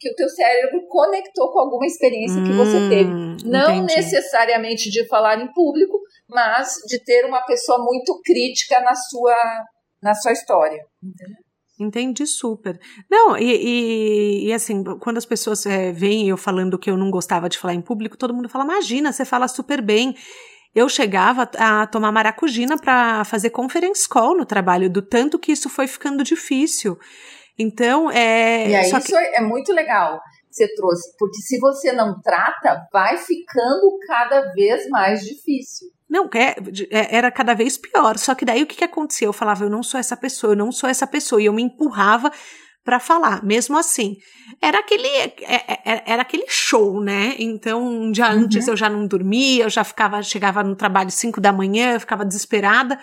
que o teu cérebro conectou com alguma experiência que você hum, teve. Não entendi. necessariamente de falar em público, mas de ter uma pessoa muito crítica na sua na sua história. Entendeu? Entendi super. Não, e, e, e, assim, quando as pessoas é, veem eu falando que eu não gostava de falar em público, todo mundo fala: imagina, você fala super bem. Eu chegava a tomar maracujina para fazer conference call no trabalho, do tanto que isso foi ficando difícil. Então, é. E aí, isso que... é muito legal você trouxe, porque se você não trata, vai ficando cada vez mais difícil. Não, é, é, era cada vez pior. Só que daí o que, que acontecia? Eu falava, eu não sou essa pessoa, eu não sou essa pessoa. E eu me empurrava para falar, mesmo assim. Era aquele, é, era aquele show, né? Então, um dia uhum. antes eu já não dormia, eu já ficava, chegava no trabalho 5 da manhã, eu ficava desesperada.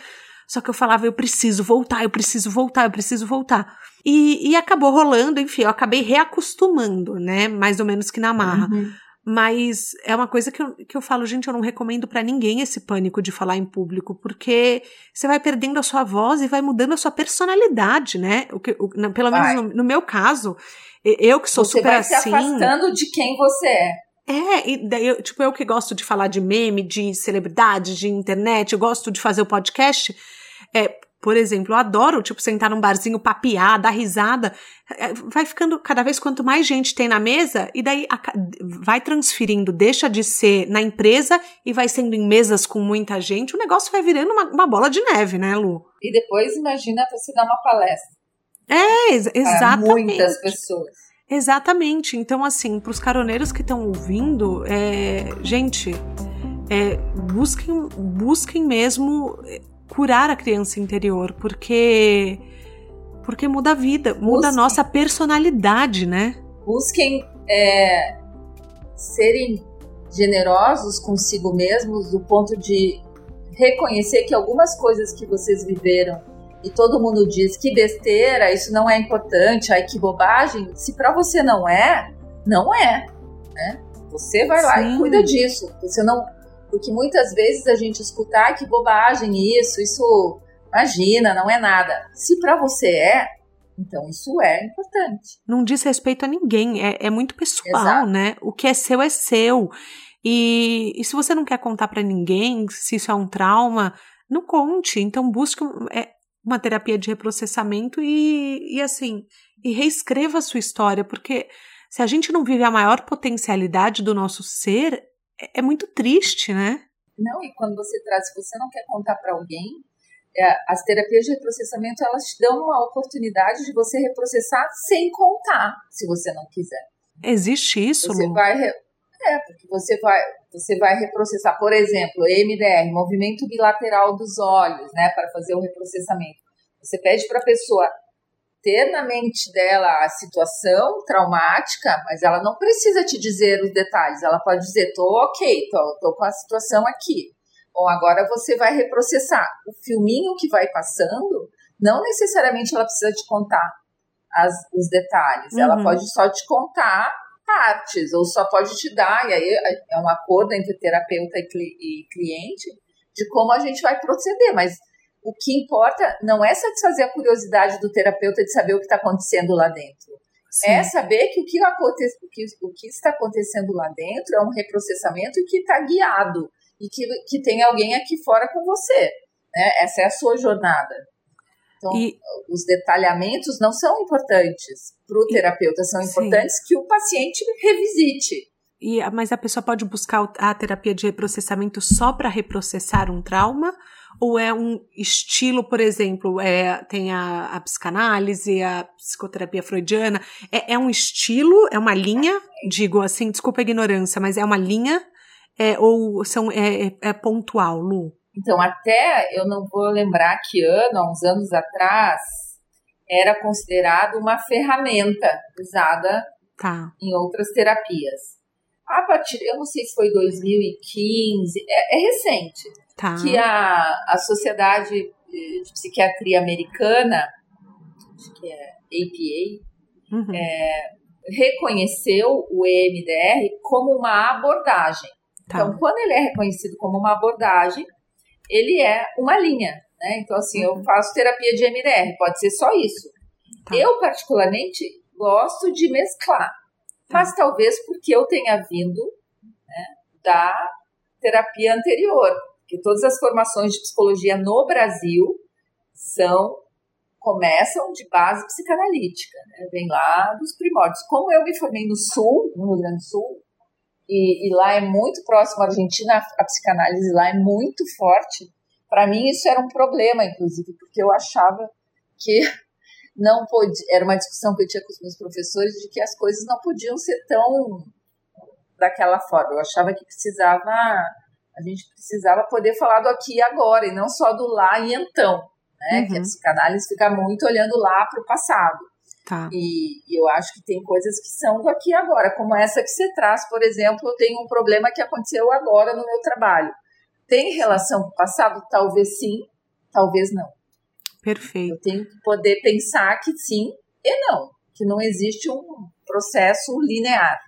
Só que eu falava, eu preciso voltar, eu preciso voltar, eu preciso voltar. E, e acabou rolando, enfim, eu acabei reacostumando, né? Mais ou menos que na marra. Uhum. Mas é uma coisa que eu, que eu falo, gente, eu não recomendo para ninguém esse pânico de falar em público, porque você vai perdendo a sua voz e vai mudando a sua personalidade, né? O que, o, pelo menos no, no, meu caso, eu que sou você super vai assim. Se afastando de quem você é. É, e daí, eu, tipo, eu que gosto de falar de meme, de celebridade, de internet, eu gosto de fazer o podcast. É, por exemplo, eu adoro, tipo, sentar num barzinho, papiar, dar risada. É, vai ficando cada vez quanto mais gente tem na mesa, e daí a, vai transferindo, deixa de ser na empresa e vai sendo em mesas com muita gente, o negócio vai virando uma, uma bola de neve, né, Lu? E depois imagina você dar uma palestra. É, ex exatamente. muitas pessoas. Exatamente. Então, assim, para os caroneiros que estão ouvindo, é, gente, é, busquem, busquem mesmo curar a criança interior, porque porque muda a vida, muda Busquem. a nossa personalidade, né? Busquem é, serem generosos consigo mesmos, do ponto de reconhecer que algumas coisas que vocês viveram e todo mundo diz que besteira, isso não é importante, ai que bobagem. Se para você não é, não é, né? Você vai lá Sim. e cuida disso. Você não porque muitas vezes a gente escuta, ah, que bobagem isso, isso, imagina, não é nada. Se para você é, então isso é importante. Não diz respeito a ninguém, é, é muito pessoal, Exato. né? O que é seu é seu. E, e se você não quer contar para ninguém se isso é um trauma, não conte. Então busque é, uma terapia de reprocessamento e, e assim, e reescreva a sua história, porque se a gente não vive a maior potencialidade do nosso ser, é, é muito triste, né? Não, e quando você traz, se você não quer contar para alguém, é, as terapias de reprocessamento elas te dão uma oportunidade de você reprocessar sem contar, se você não quiser. Existe isso? Você Lu? vai é porque você vai você vai reprocessar, por exemplo, MDR, movimento bilateral dos olhos, né, para fazer o reprocessamento. Você pede para a pessoa ter na mente dela a situação traumática, mas ela não precisa te dizer os detalhes. Ela pode dizer: tô ok, tô, tô com a situação aqui. Bom, agora você vai reprocessar. O filminho que vai passando, não necessariamente ela precisa te contar as, os detalhes. Uhum. Ela pode só te contar partes, ou só pode te dar, e aí é um acordo entre terapeuta e, cli e cliente, de como a gente vai proceder, mas o que importa não é satisfazer a curiosidade do terapeuta de saber o que está acontecendo lá dentro. Sim. É saber que o que, aconte, que o que está acontecendo lá dentro é um reprocessamento e que está guiado e que, que tem alguém aqui fora com você. Né? Essa é a sua jornada. Então, e... os detalhamentos não são importantes para o terapeuta, são importantes Sim. que o paciente revisite. E, mas a pessoa pode buscar a terapia de reprocessamento só para reprocessar um trauma? Ou é um estilo, por exemplo, é, tem a, a psicanálise, a psicoterapia freudiana, é, é, um estilo, é uma linha, digo assim, desculpa a ignorância, mas é uma linha é, ou são, é, é, é pontual, Lu? Então, até eu não vou lembrar que ano, há uns anos atrás, era considerado uma ferramenta usada tá. em outras terapias. A partir, eu não sei se foi 2015, é, é recente, tá. que a, a Sociedade de Psiquiatria Americana, acho que é APA, uhum. é, reconheceu o EMDR como uma abordagem. Tá. Então, quando ele é reconhecido como uma abordagem, ele é uma linha. Né? Então, assim, uhum. eu faço terapia de EMDR, pode ser só isso. Tá. Eu, particularmente, gosto de mesclar. Mas talvez porque eu tenha vindo né, da terapia anterior. Porque todas as formações de psicologia no Brasil são começam de base psicanalítica, né? vem lá dos primórdios. Como eu me formei no Sul, no Rio Grande do Sul, e, e lá é muito próximo à Argentina, a psicanálise lá é muito forte. Para mim isso era um problema, inclusive, porque eu achava que não podia. Era uma discussão que eu tinha com os meus professores de que as coisas não podiam ser tão daquela forma. Eu achava que precisava, a gente precisava poder falar do aqui e agora, e não só do lá e então. Né? Uhum. Que a psicanálise fica muito olhando lá para o passado. Tá. E, e, eu acho que tem coisas que são do aqui e agora, como essa que você traz, por exemplo, eu tenho um problema que aconteceu agora no meu trabalho. Tem relação com o passado? Talvez sim, talvez não. Perfeito. Eu tenho que poder pensar que sim e não, que não existe um processo linear,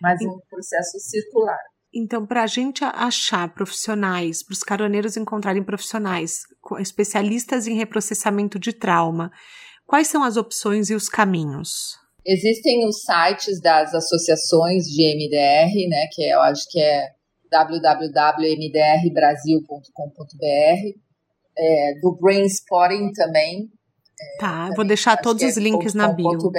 mas um processo circular. Então, para a gente achar profissionais, para os caroneiros encontrarem profissionais especialistas em reprocessamento de trauma, Quais são as opções e os caminhos? Existem os sites das associações de MDR, né, que eu acho que é www.mdrbrasil.com.br, é, do Brainspotting também. É, tá, também, vou deixar todos os é links na bio.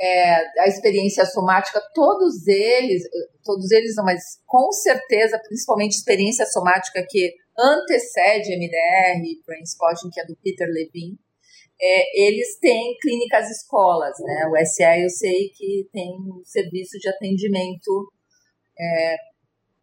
É, a experiência somática, todos eles, todos eles não, mas com certeza, principalmente experiência somática que antecede MDR, Brainspotting, que é do Peter Levine, é, eles têm clínicas escolas, né? O SA eu sei que tem um serviço de atendimento é,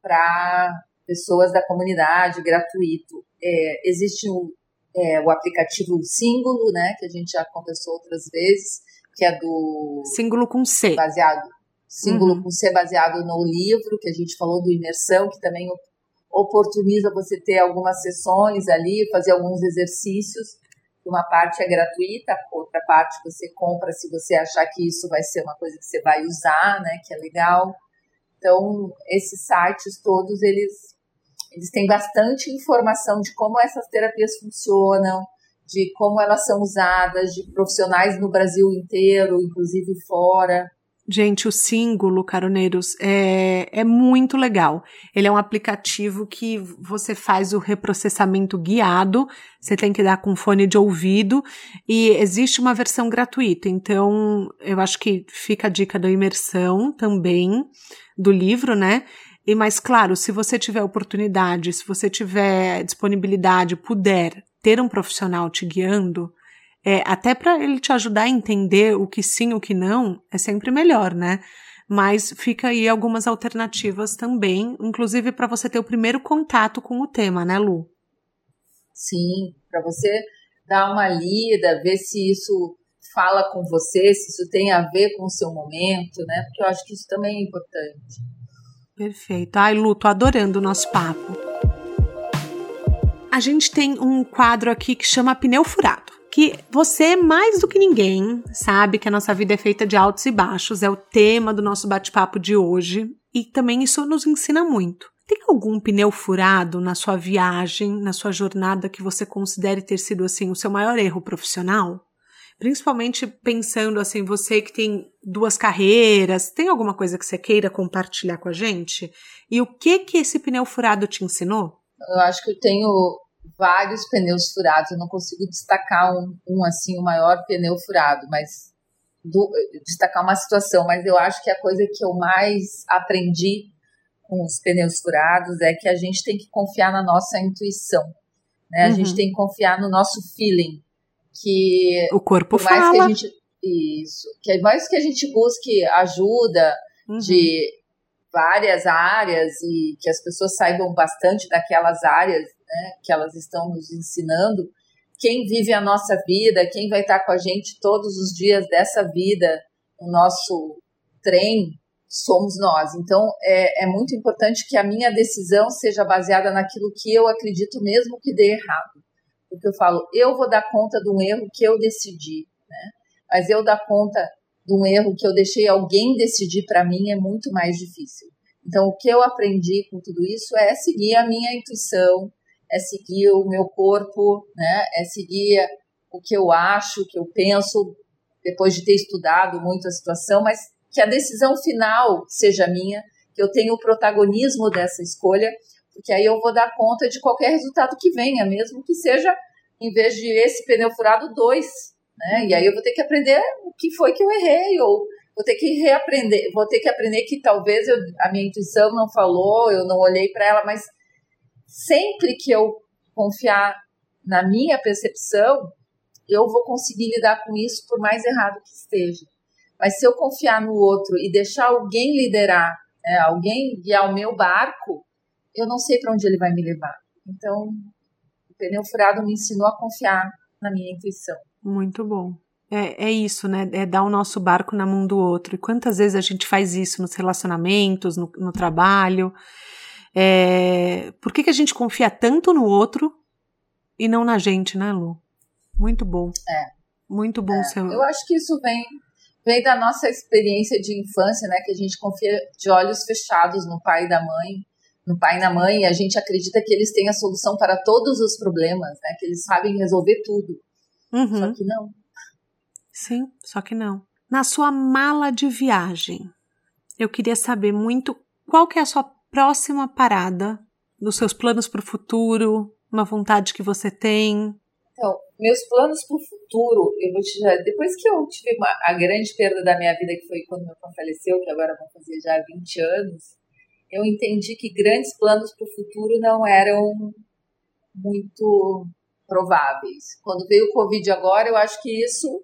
para pessoas da comunidade gratuito. É, existe o, é, o aplicativo Símbolo, né? Que a gente já conversou outras vezes, que é do Símbolo com C, baseado Símbolo uhum. com C baseado no livro que a gente falou do imersão, que também oportuniza você ter algumas sessões ali, fazer alguns exercícios uma parte é gratuita, outra parte você compra se você achar que isso vai ser uma coisa que você vai usar, né, que é legal. Então, esses sites todos, eles, eles têm bastante informação de como essas terapias funcionam, de como elas são usadas, de profissionais no Brasil inteiro, inclusive fora. Gente, o Símbolo, caroneiros, é, é muito legal. Ele é um aplicativo que você faz o reprocessamento guiado, você tem que dar com fone de ouvido, e existe uma versão gratuita. Então, eu acho que fica a dica da imersão também, do livro, né? E mais claro, se você tiver oportunidade, se você tiver disponibilidade, puder ter um profissional te guiando, é, até para ele te ajudar a entender o que sim, o que não, é sempre melhor, né? Mas fica aí algumas alternativas também, inclusive para você ter o primeiro contato com o tema, né, Lu? Sim, para você dar uma lida, ver se isso fala com você, se isso tem a ver com o seu momento, né? Porque eu acho que isso também é importante. Perfeito. Ai, Lu, tô adorando o nosso papo. A gente tem um quadro aqui que chama Pneu Furado que você, mais do que ninguém, sabe que a nossa vida é feita de altos e baixos, é o tema do nosso bate-papo de hoje, e também isso nos ensina muito. Tem algum pneu furado na sua viagem, na sua jornada que você considere ter sido assim o seu maior erro profissional? Principalmente pensando assim, você que tem duas carreiras, tem alguma coisa que você queira compartilhar com a gente? E o que que esse pneu furado te ensinou? Eu acho que eu tenho vários pneus furados, eu não consigo destacar um, um assim, o maior pneu furado, mas do, destacar uma situação, mas eu acho que a coisa que eu mais aprendi com os pneus furados é que a gente tem que confiar na nossa intuição, né? A uhum. gente tem que confiar no nosso feeling, que o corpo mais fala. que a gente isso, que mais que a gente busque ajuda uhum. de várias áreas e que as pessoas saibam bastante daquelas áreas, né, que elas estão nos ensinando, quem vive a nossa vida, quem vai estar com a gente todos os dias dessa vida, o nosso trem, somos nós. Então, é, é muito importante que a minha decisão seja baseada naquilo que eu acredito mesmo que dê errado. Porque eu falo, eu vou dar conta de um erro que eu decidi, né? Mas eu dar conta de um erro que eu deixei alguém decidir para mim é muito mais difícil. Então, o que eu aprendi com tudo isso é seguir a minha intuição, é seguir o meu corpo, né? É seguir o que eu acho, o que eu penso, depois de ter estudado muito a situação, mas que a decisão final seja minha, que eu tenha o protagonismo dessa escolha, porque aí eu vou dar conta de qualquer resultado que venha, mesmo que seja, em vez de esse pneu furado, dois. Né? E aí eu vou ter que aprender o que foi que eu errei, ou vou ter que reaprender, vou ter que aprender que talvez eu, a minha intuição não falou, eu não olhei para ela, mas sempre que eu confiar na minha percepção, eu vou conseguir lidar com isso por mais errado que esteja. Mas se eu confiar no outro e deixar alguém liderar, né, alguém guiar o meu barco, eu não sei para onde ele vai me levar. Então, o pneu furado me ensinou a confiar na minha intuição. Muito bom. É, é isso, né? É dar o nosso barco na mão do outro. E quantas vezes a gente faz isso nos relacionamentos, no, no trabalho? É, por que, que a gente confia tanto no outro e não na gente, né, Lu? Muito bom. É. Muito bom. É. Seu... Eu acho que isso vem, vem da nossa experiência de infância, né? Que a gente confia de olhos fechados no pai e da mãe, no pai e na mãe, e a gente acredita que eles têm a solução para todos os problemas, né? Que eles sabem resolver tudo. Uhum. Só que não. Sim, só que não. Na sua mala de viagem, eu queria saber muito qual que é a sua próxima parada dos seus planos para o futuro, uma vontade que você tem? Então, meus planos para o futuro, eu vou te dizer, depois que eu tive uma, a grande perda da minha vida, que foi quando meu pai faleceu, que agora vão fazer já 20 anos, eu entendi que grandes planos para o futuro não eram muito prováveis. Quando veio o Covid agora, eu acho que isso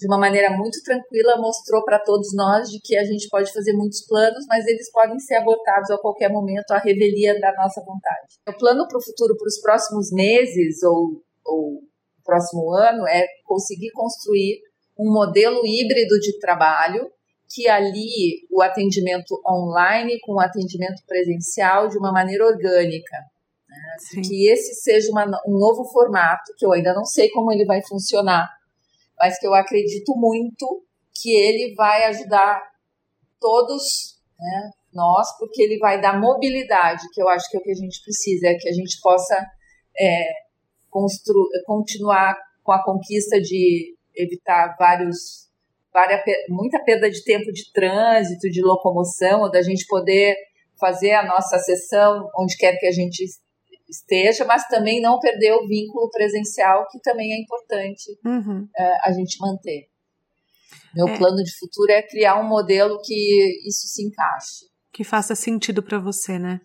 de uma maneira muito tranquila, mostrou para todos nós de que a gente pode fazer muitos planos, mas eles podem ser abortados a qualquer momento, a revelia da nossa vontade. O plano para o futuro, para os próximos meses ou, ou próximo ano, é conseguir construir um modelo híbrido de trabalho que ali o atendimento online com o atendimento presencial de uma maneira orgânica. Né? Que esse seja uma, um novo formato, que eu ainda não sei como ele vai funcionar, mas que eu acredito muito que ele vai ajudar todos, né, nós, porque ele vai dar mobilidade, que eu acho que é o que a gente precisa, é que a gente possa é, continuar com a conquista de evitar vários, várias, muita perda de tempo de trânsito, de locomoção, ou da gente poder fazer a nossa sessão onde quer que a gente esteja, mas também não perder o vínculo presencial, que também é importante uhum. uh, a gente manter. Meu é. plano de futuro é criar um modelo que isso se encaixe. Que faça sentido para você, né?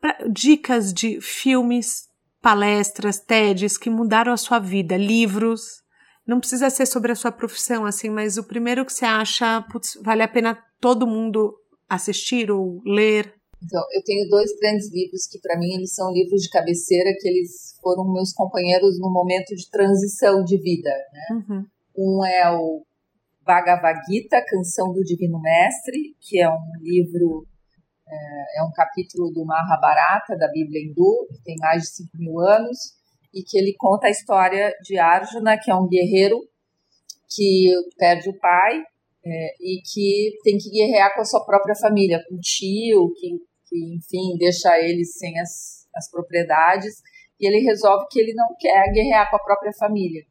Pra, dicas de filmes, palestras, TEDs que mudaram a sua vida, livros. Não precisa ser sobre a sua profissão, assim, mas o primeiro que você acha, putz, vale a pena todo mundo assistir ou ler? Então, eu tenho dois grandes livros que, para mim, eles são livros de cabeceira, que eles foram meus companheiros no momento de transição de vida. Né? Uhum. Um é o Bhagavad Gita, Canção do Divino Mestre, que é um livro, é, é um capítulo do Mahabharata, da Bíblia hindu, que tem mais de 5 mil anos, e que ele conta a história de Arjuna, que é um guerreiro que perde o pai é, e que tem que guerrear com a sua própria família, com o tio, que que, enfim, deixa ele sem as, as propriedades, e ele resolve que ele não quer guerrear com a própria família.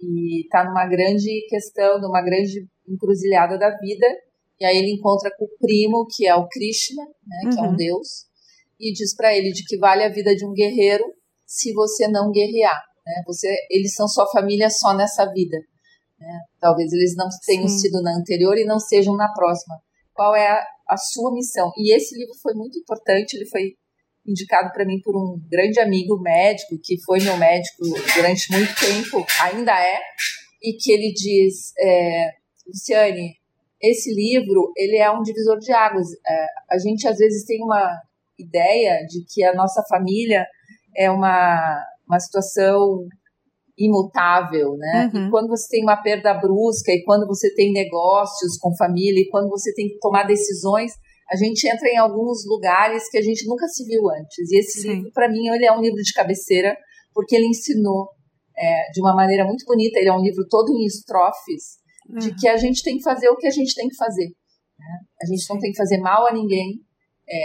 e está numa grande questão, numa grande encruzilhada da vida. E aí ele encontra com o primo, que é o Krishna, né, que uhum. é um uhum. deus, e diz para ele de que vale a vida de um guerreiro se você não guerrear. Né? Você, eles são sua família só nessa vida. Né? Talvez eles não tenham Sim. sido na anterior e não sejam na próxima. Qual é a, a sua missão? E esse livro foi muito importante. Ele foi indicado para mim por um grande amigo médico, que foi meu médico durante muito tempo, ainda é, e que ele diz, é, Luciane, esse livro ele é um divisor de águas. É, a gente às vezes tem uma ideia de que a nossa família é uma, uma situação imutável, né? Uhum. E quando você tem uma perda brusca, e quando você tem negócios com família, e quando você tem que tomar decisões, a gente entra em alguns lugares que a gente nunca se viu antes. E esse Sim. livro, para mim, ele é um livro de cabeceira, porque ele ensinou é, de uma maneira muito bonita. Ele é um livro todo em estrofes, uhum. de que a gente tem que fazer o que a gente tem que fazer. Né? A gente não tem que fazer mal a ninguém, é,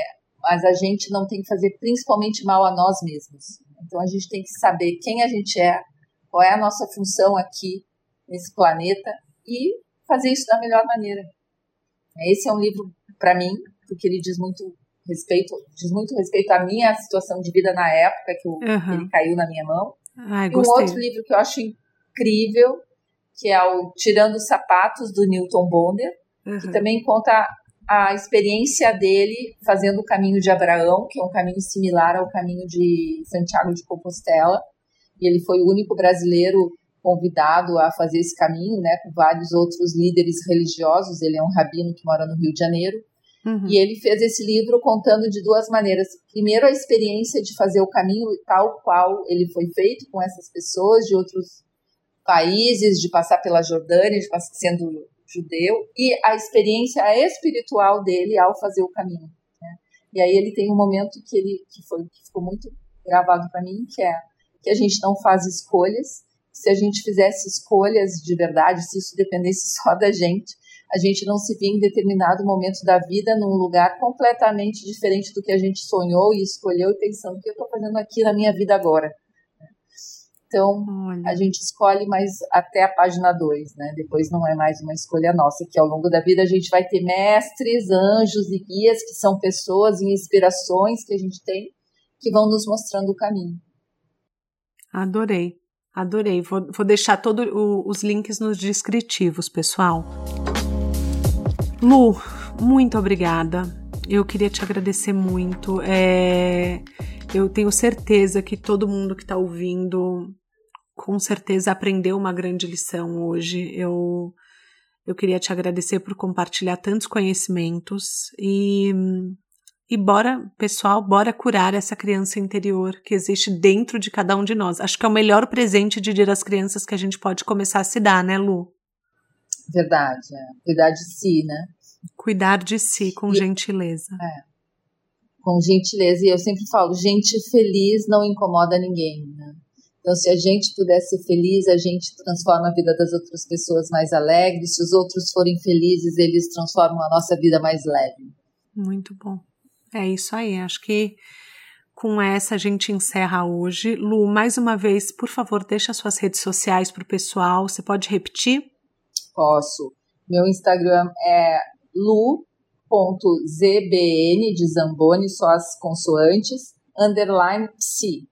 mas a gente não tem que fazer principalmente mal a nós mesmos. Então a gente tem que saber quem a gente é, qual é a nossa função aqui nesse planeta e fazer isso da melhor maneira. Esse é um livro para mim porque ele diz muito respeito, diz muito respeito à minha situação de vida na época que uhum. ele caiu na minha mão. Ai, e um outro livro que eu acho incrível, que é o Tirando os Sapatos, do Newton Bonder, uhum. que também conta a experiência dele fazendo o caminho de Abraão, que é um caminho similar ao caminho de Santiago de Compostela. E ele foi o único brasileiro convidado a fazer esse caminho, né, com vários outros líderes religiosos. Ele é um rabino que mora no Rio de Janeiro. Uhum. E ele fez esse livro contando de duas maneiras. Primeiro, a experiência de fazer o caminho tal qual ele foi feito com essas pessoas de outros países, de passar pela Jordânia, de passar sendo judeu, e a experiência espiritual dele ao fazer o caminho. Né? E aí ele tem um momento que ele que foi que ficou muito gravado para mim, que é que a gente não faz escolhas. Se a gente fizesse escolhas de verdade, se isso dependesse só da gente, a gente não se via em determinado momento da vida num lugar completamente diferente do que a gente sonhou e escolheu e pensando o que eu estou fazendo aqui na minha vida agora. Então, Olha. a gente escolhe mais até a página 2, né? Depois não é mais uma escolha nossa, que ao longo da vida a gente vai ter mestres, anjos e guias, que são pessoas e inspirações que a gente tem, que vão nos mostrando o caminho. Adorei, adorei. Vou, vou deixar todos os links nos descritivos, pessoal. Lu, muito obrigada. Eu queria te agradecer muito. É, eu tenho certeza que todo mundo que está ouvindo, com certeza aprendeu uma grande lição hoje. Eu, eu queria te agradecer por compartilhar tantos conhecimentos e, e bora, pessoal, bora curar essa criança interior que existe dentro de cada um de nós. Acho que é o melhor presente de Dia das Crianças que a gente pode começar a se dar, né, Lu? Verdade, é. cuidar de si, né? Cuidar de si com e, gentileza. É. Com gentileza. E eu sempre falo, gente feliz não incomoda ninguém, né? Então, se a gente puder ser feliz, a gente transforma a vida das outras pessoas mais alegre. Se os outros forem felizes, eles transformam a nossa vida mais leve. Muito bom. É isso aí. Acho que com essa a gente encerra hoje. Lu, mais uma vez, por favor, deixa suas redes sociais para o pessoal. Você pode repetir? Posso. Meu Instagram é lu.zbn de Zamboni, só as consoantes, underline psi.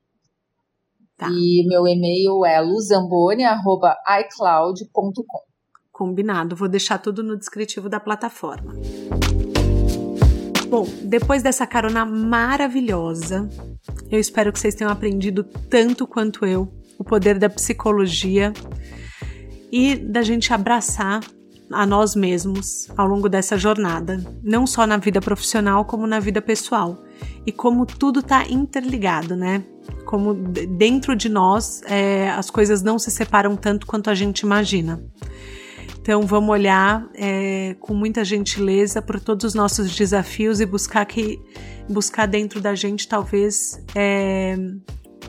Tá. E meu e-mail é luzamboni.icloud.com. Combinado, vou deixar tudo no descritivo da plataforma. Bom, depois dessa carona maravilhosa, eu espero que vocês tenham aprendido tanto quanto eu o poder da psicologia e da gente abraçar a nós mesmos ao longo dessa jornada, não só na vida profissional, como na vida pessoal. E como tudo está interligado, né? Como dentro de nós é, as coisas não se separam tanto quanto a gente imagina. Então vamos olhar é, com muita gentileza para todos os nossos desafios e buscar que buscar dentro da gente talvez é,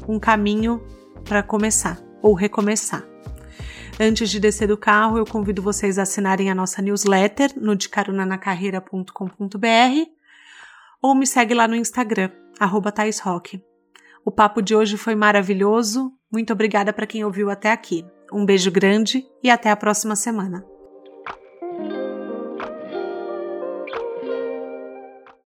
um caminho para começar ou recomeçar. Antes de descer do carro, eu convido vocês a assinarem a nossa newsletter no decarunanacarreira.com.br ou me segue lá no Instagram, arroba O papo de hoje foi maravilhoso. Muito obrigada para quem ouviu até aqui. Um beijo grande e até a próxima semana.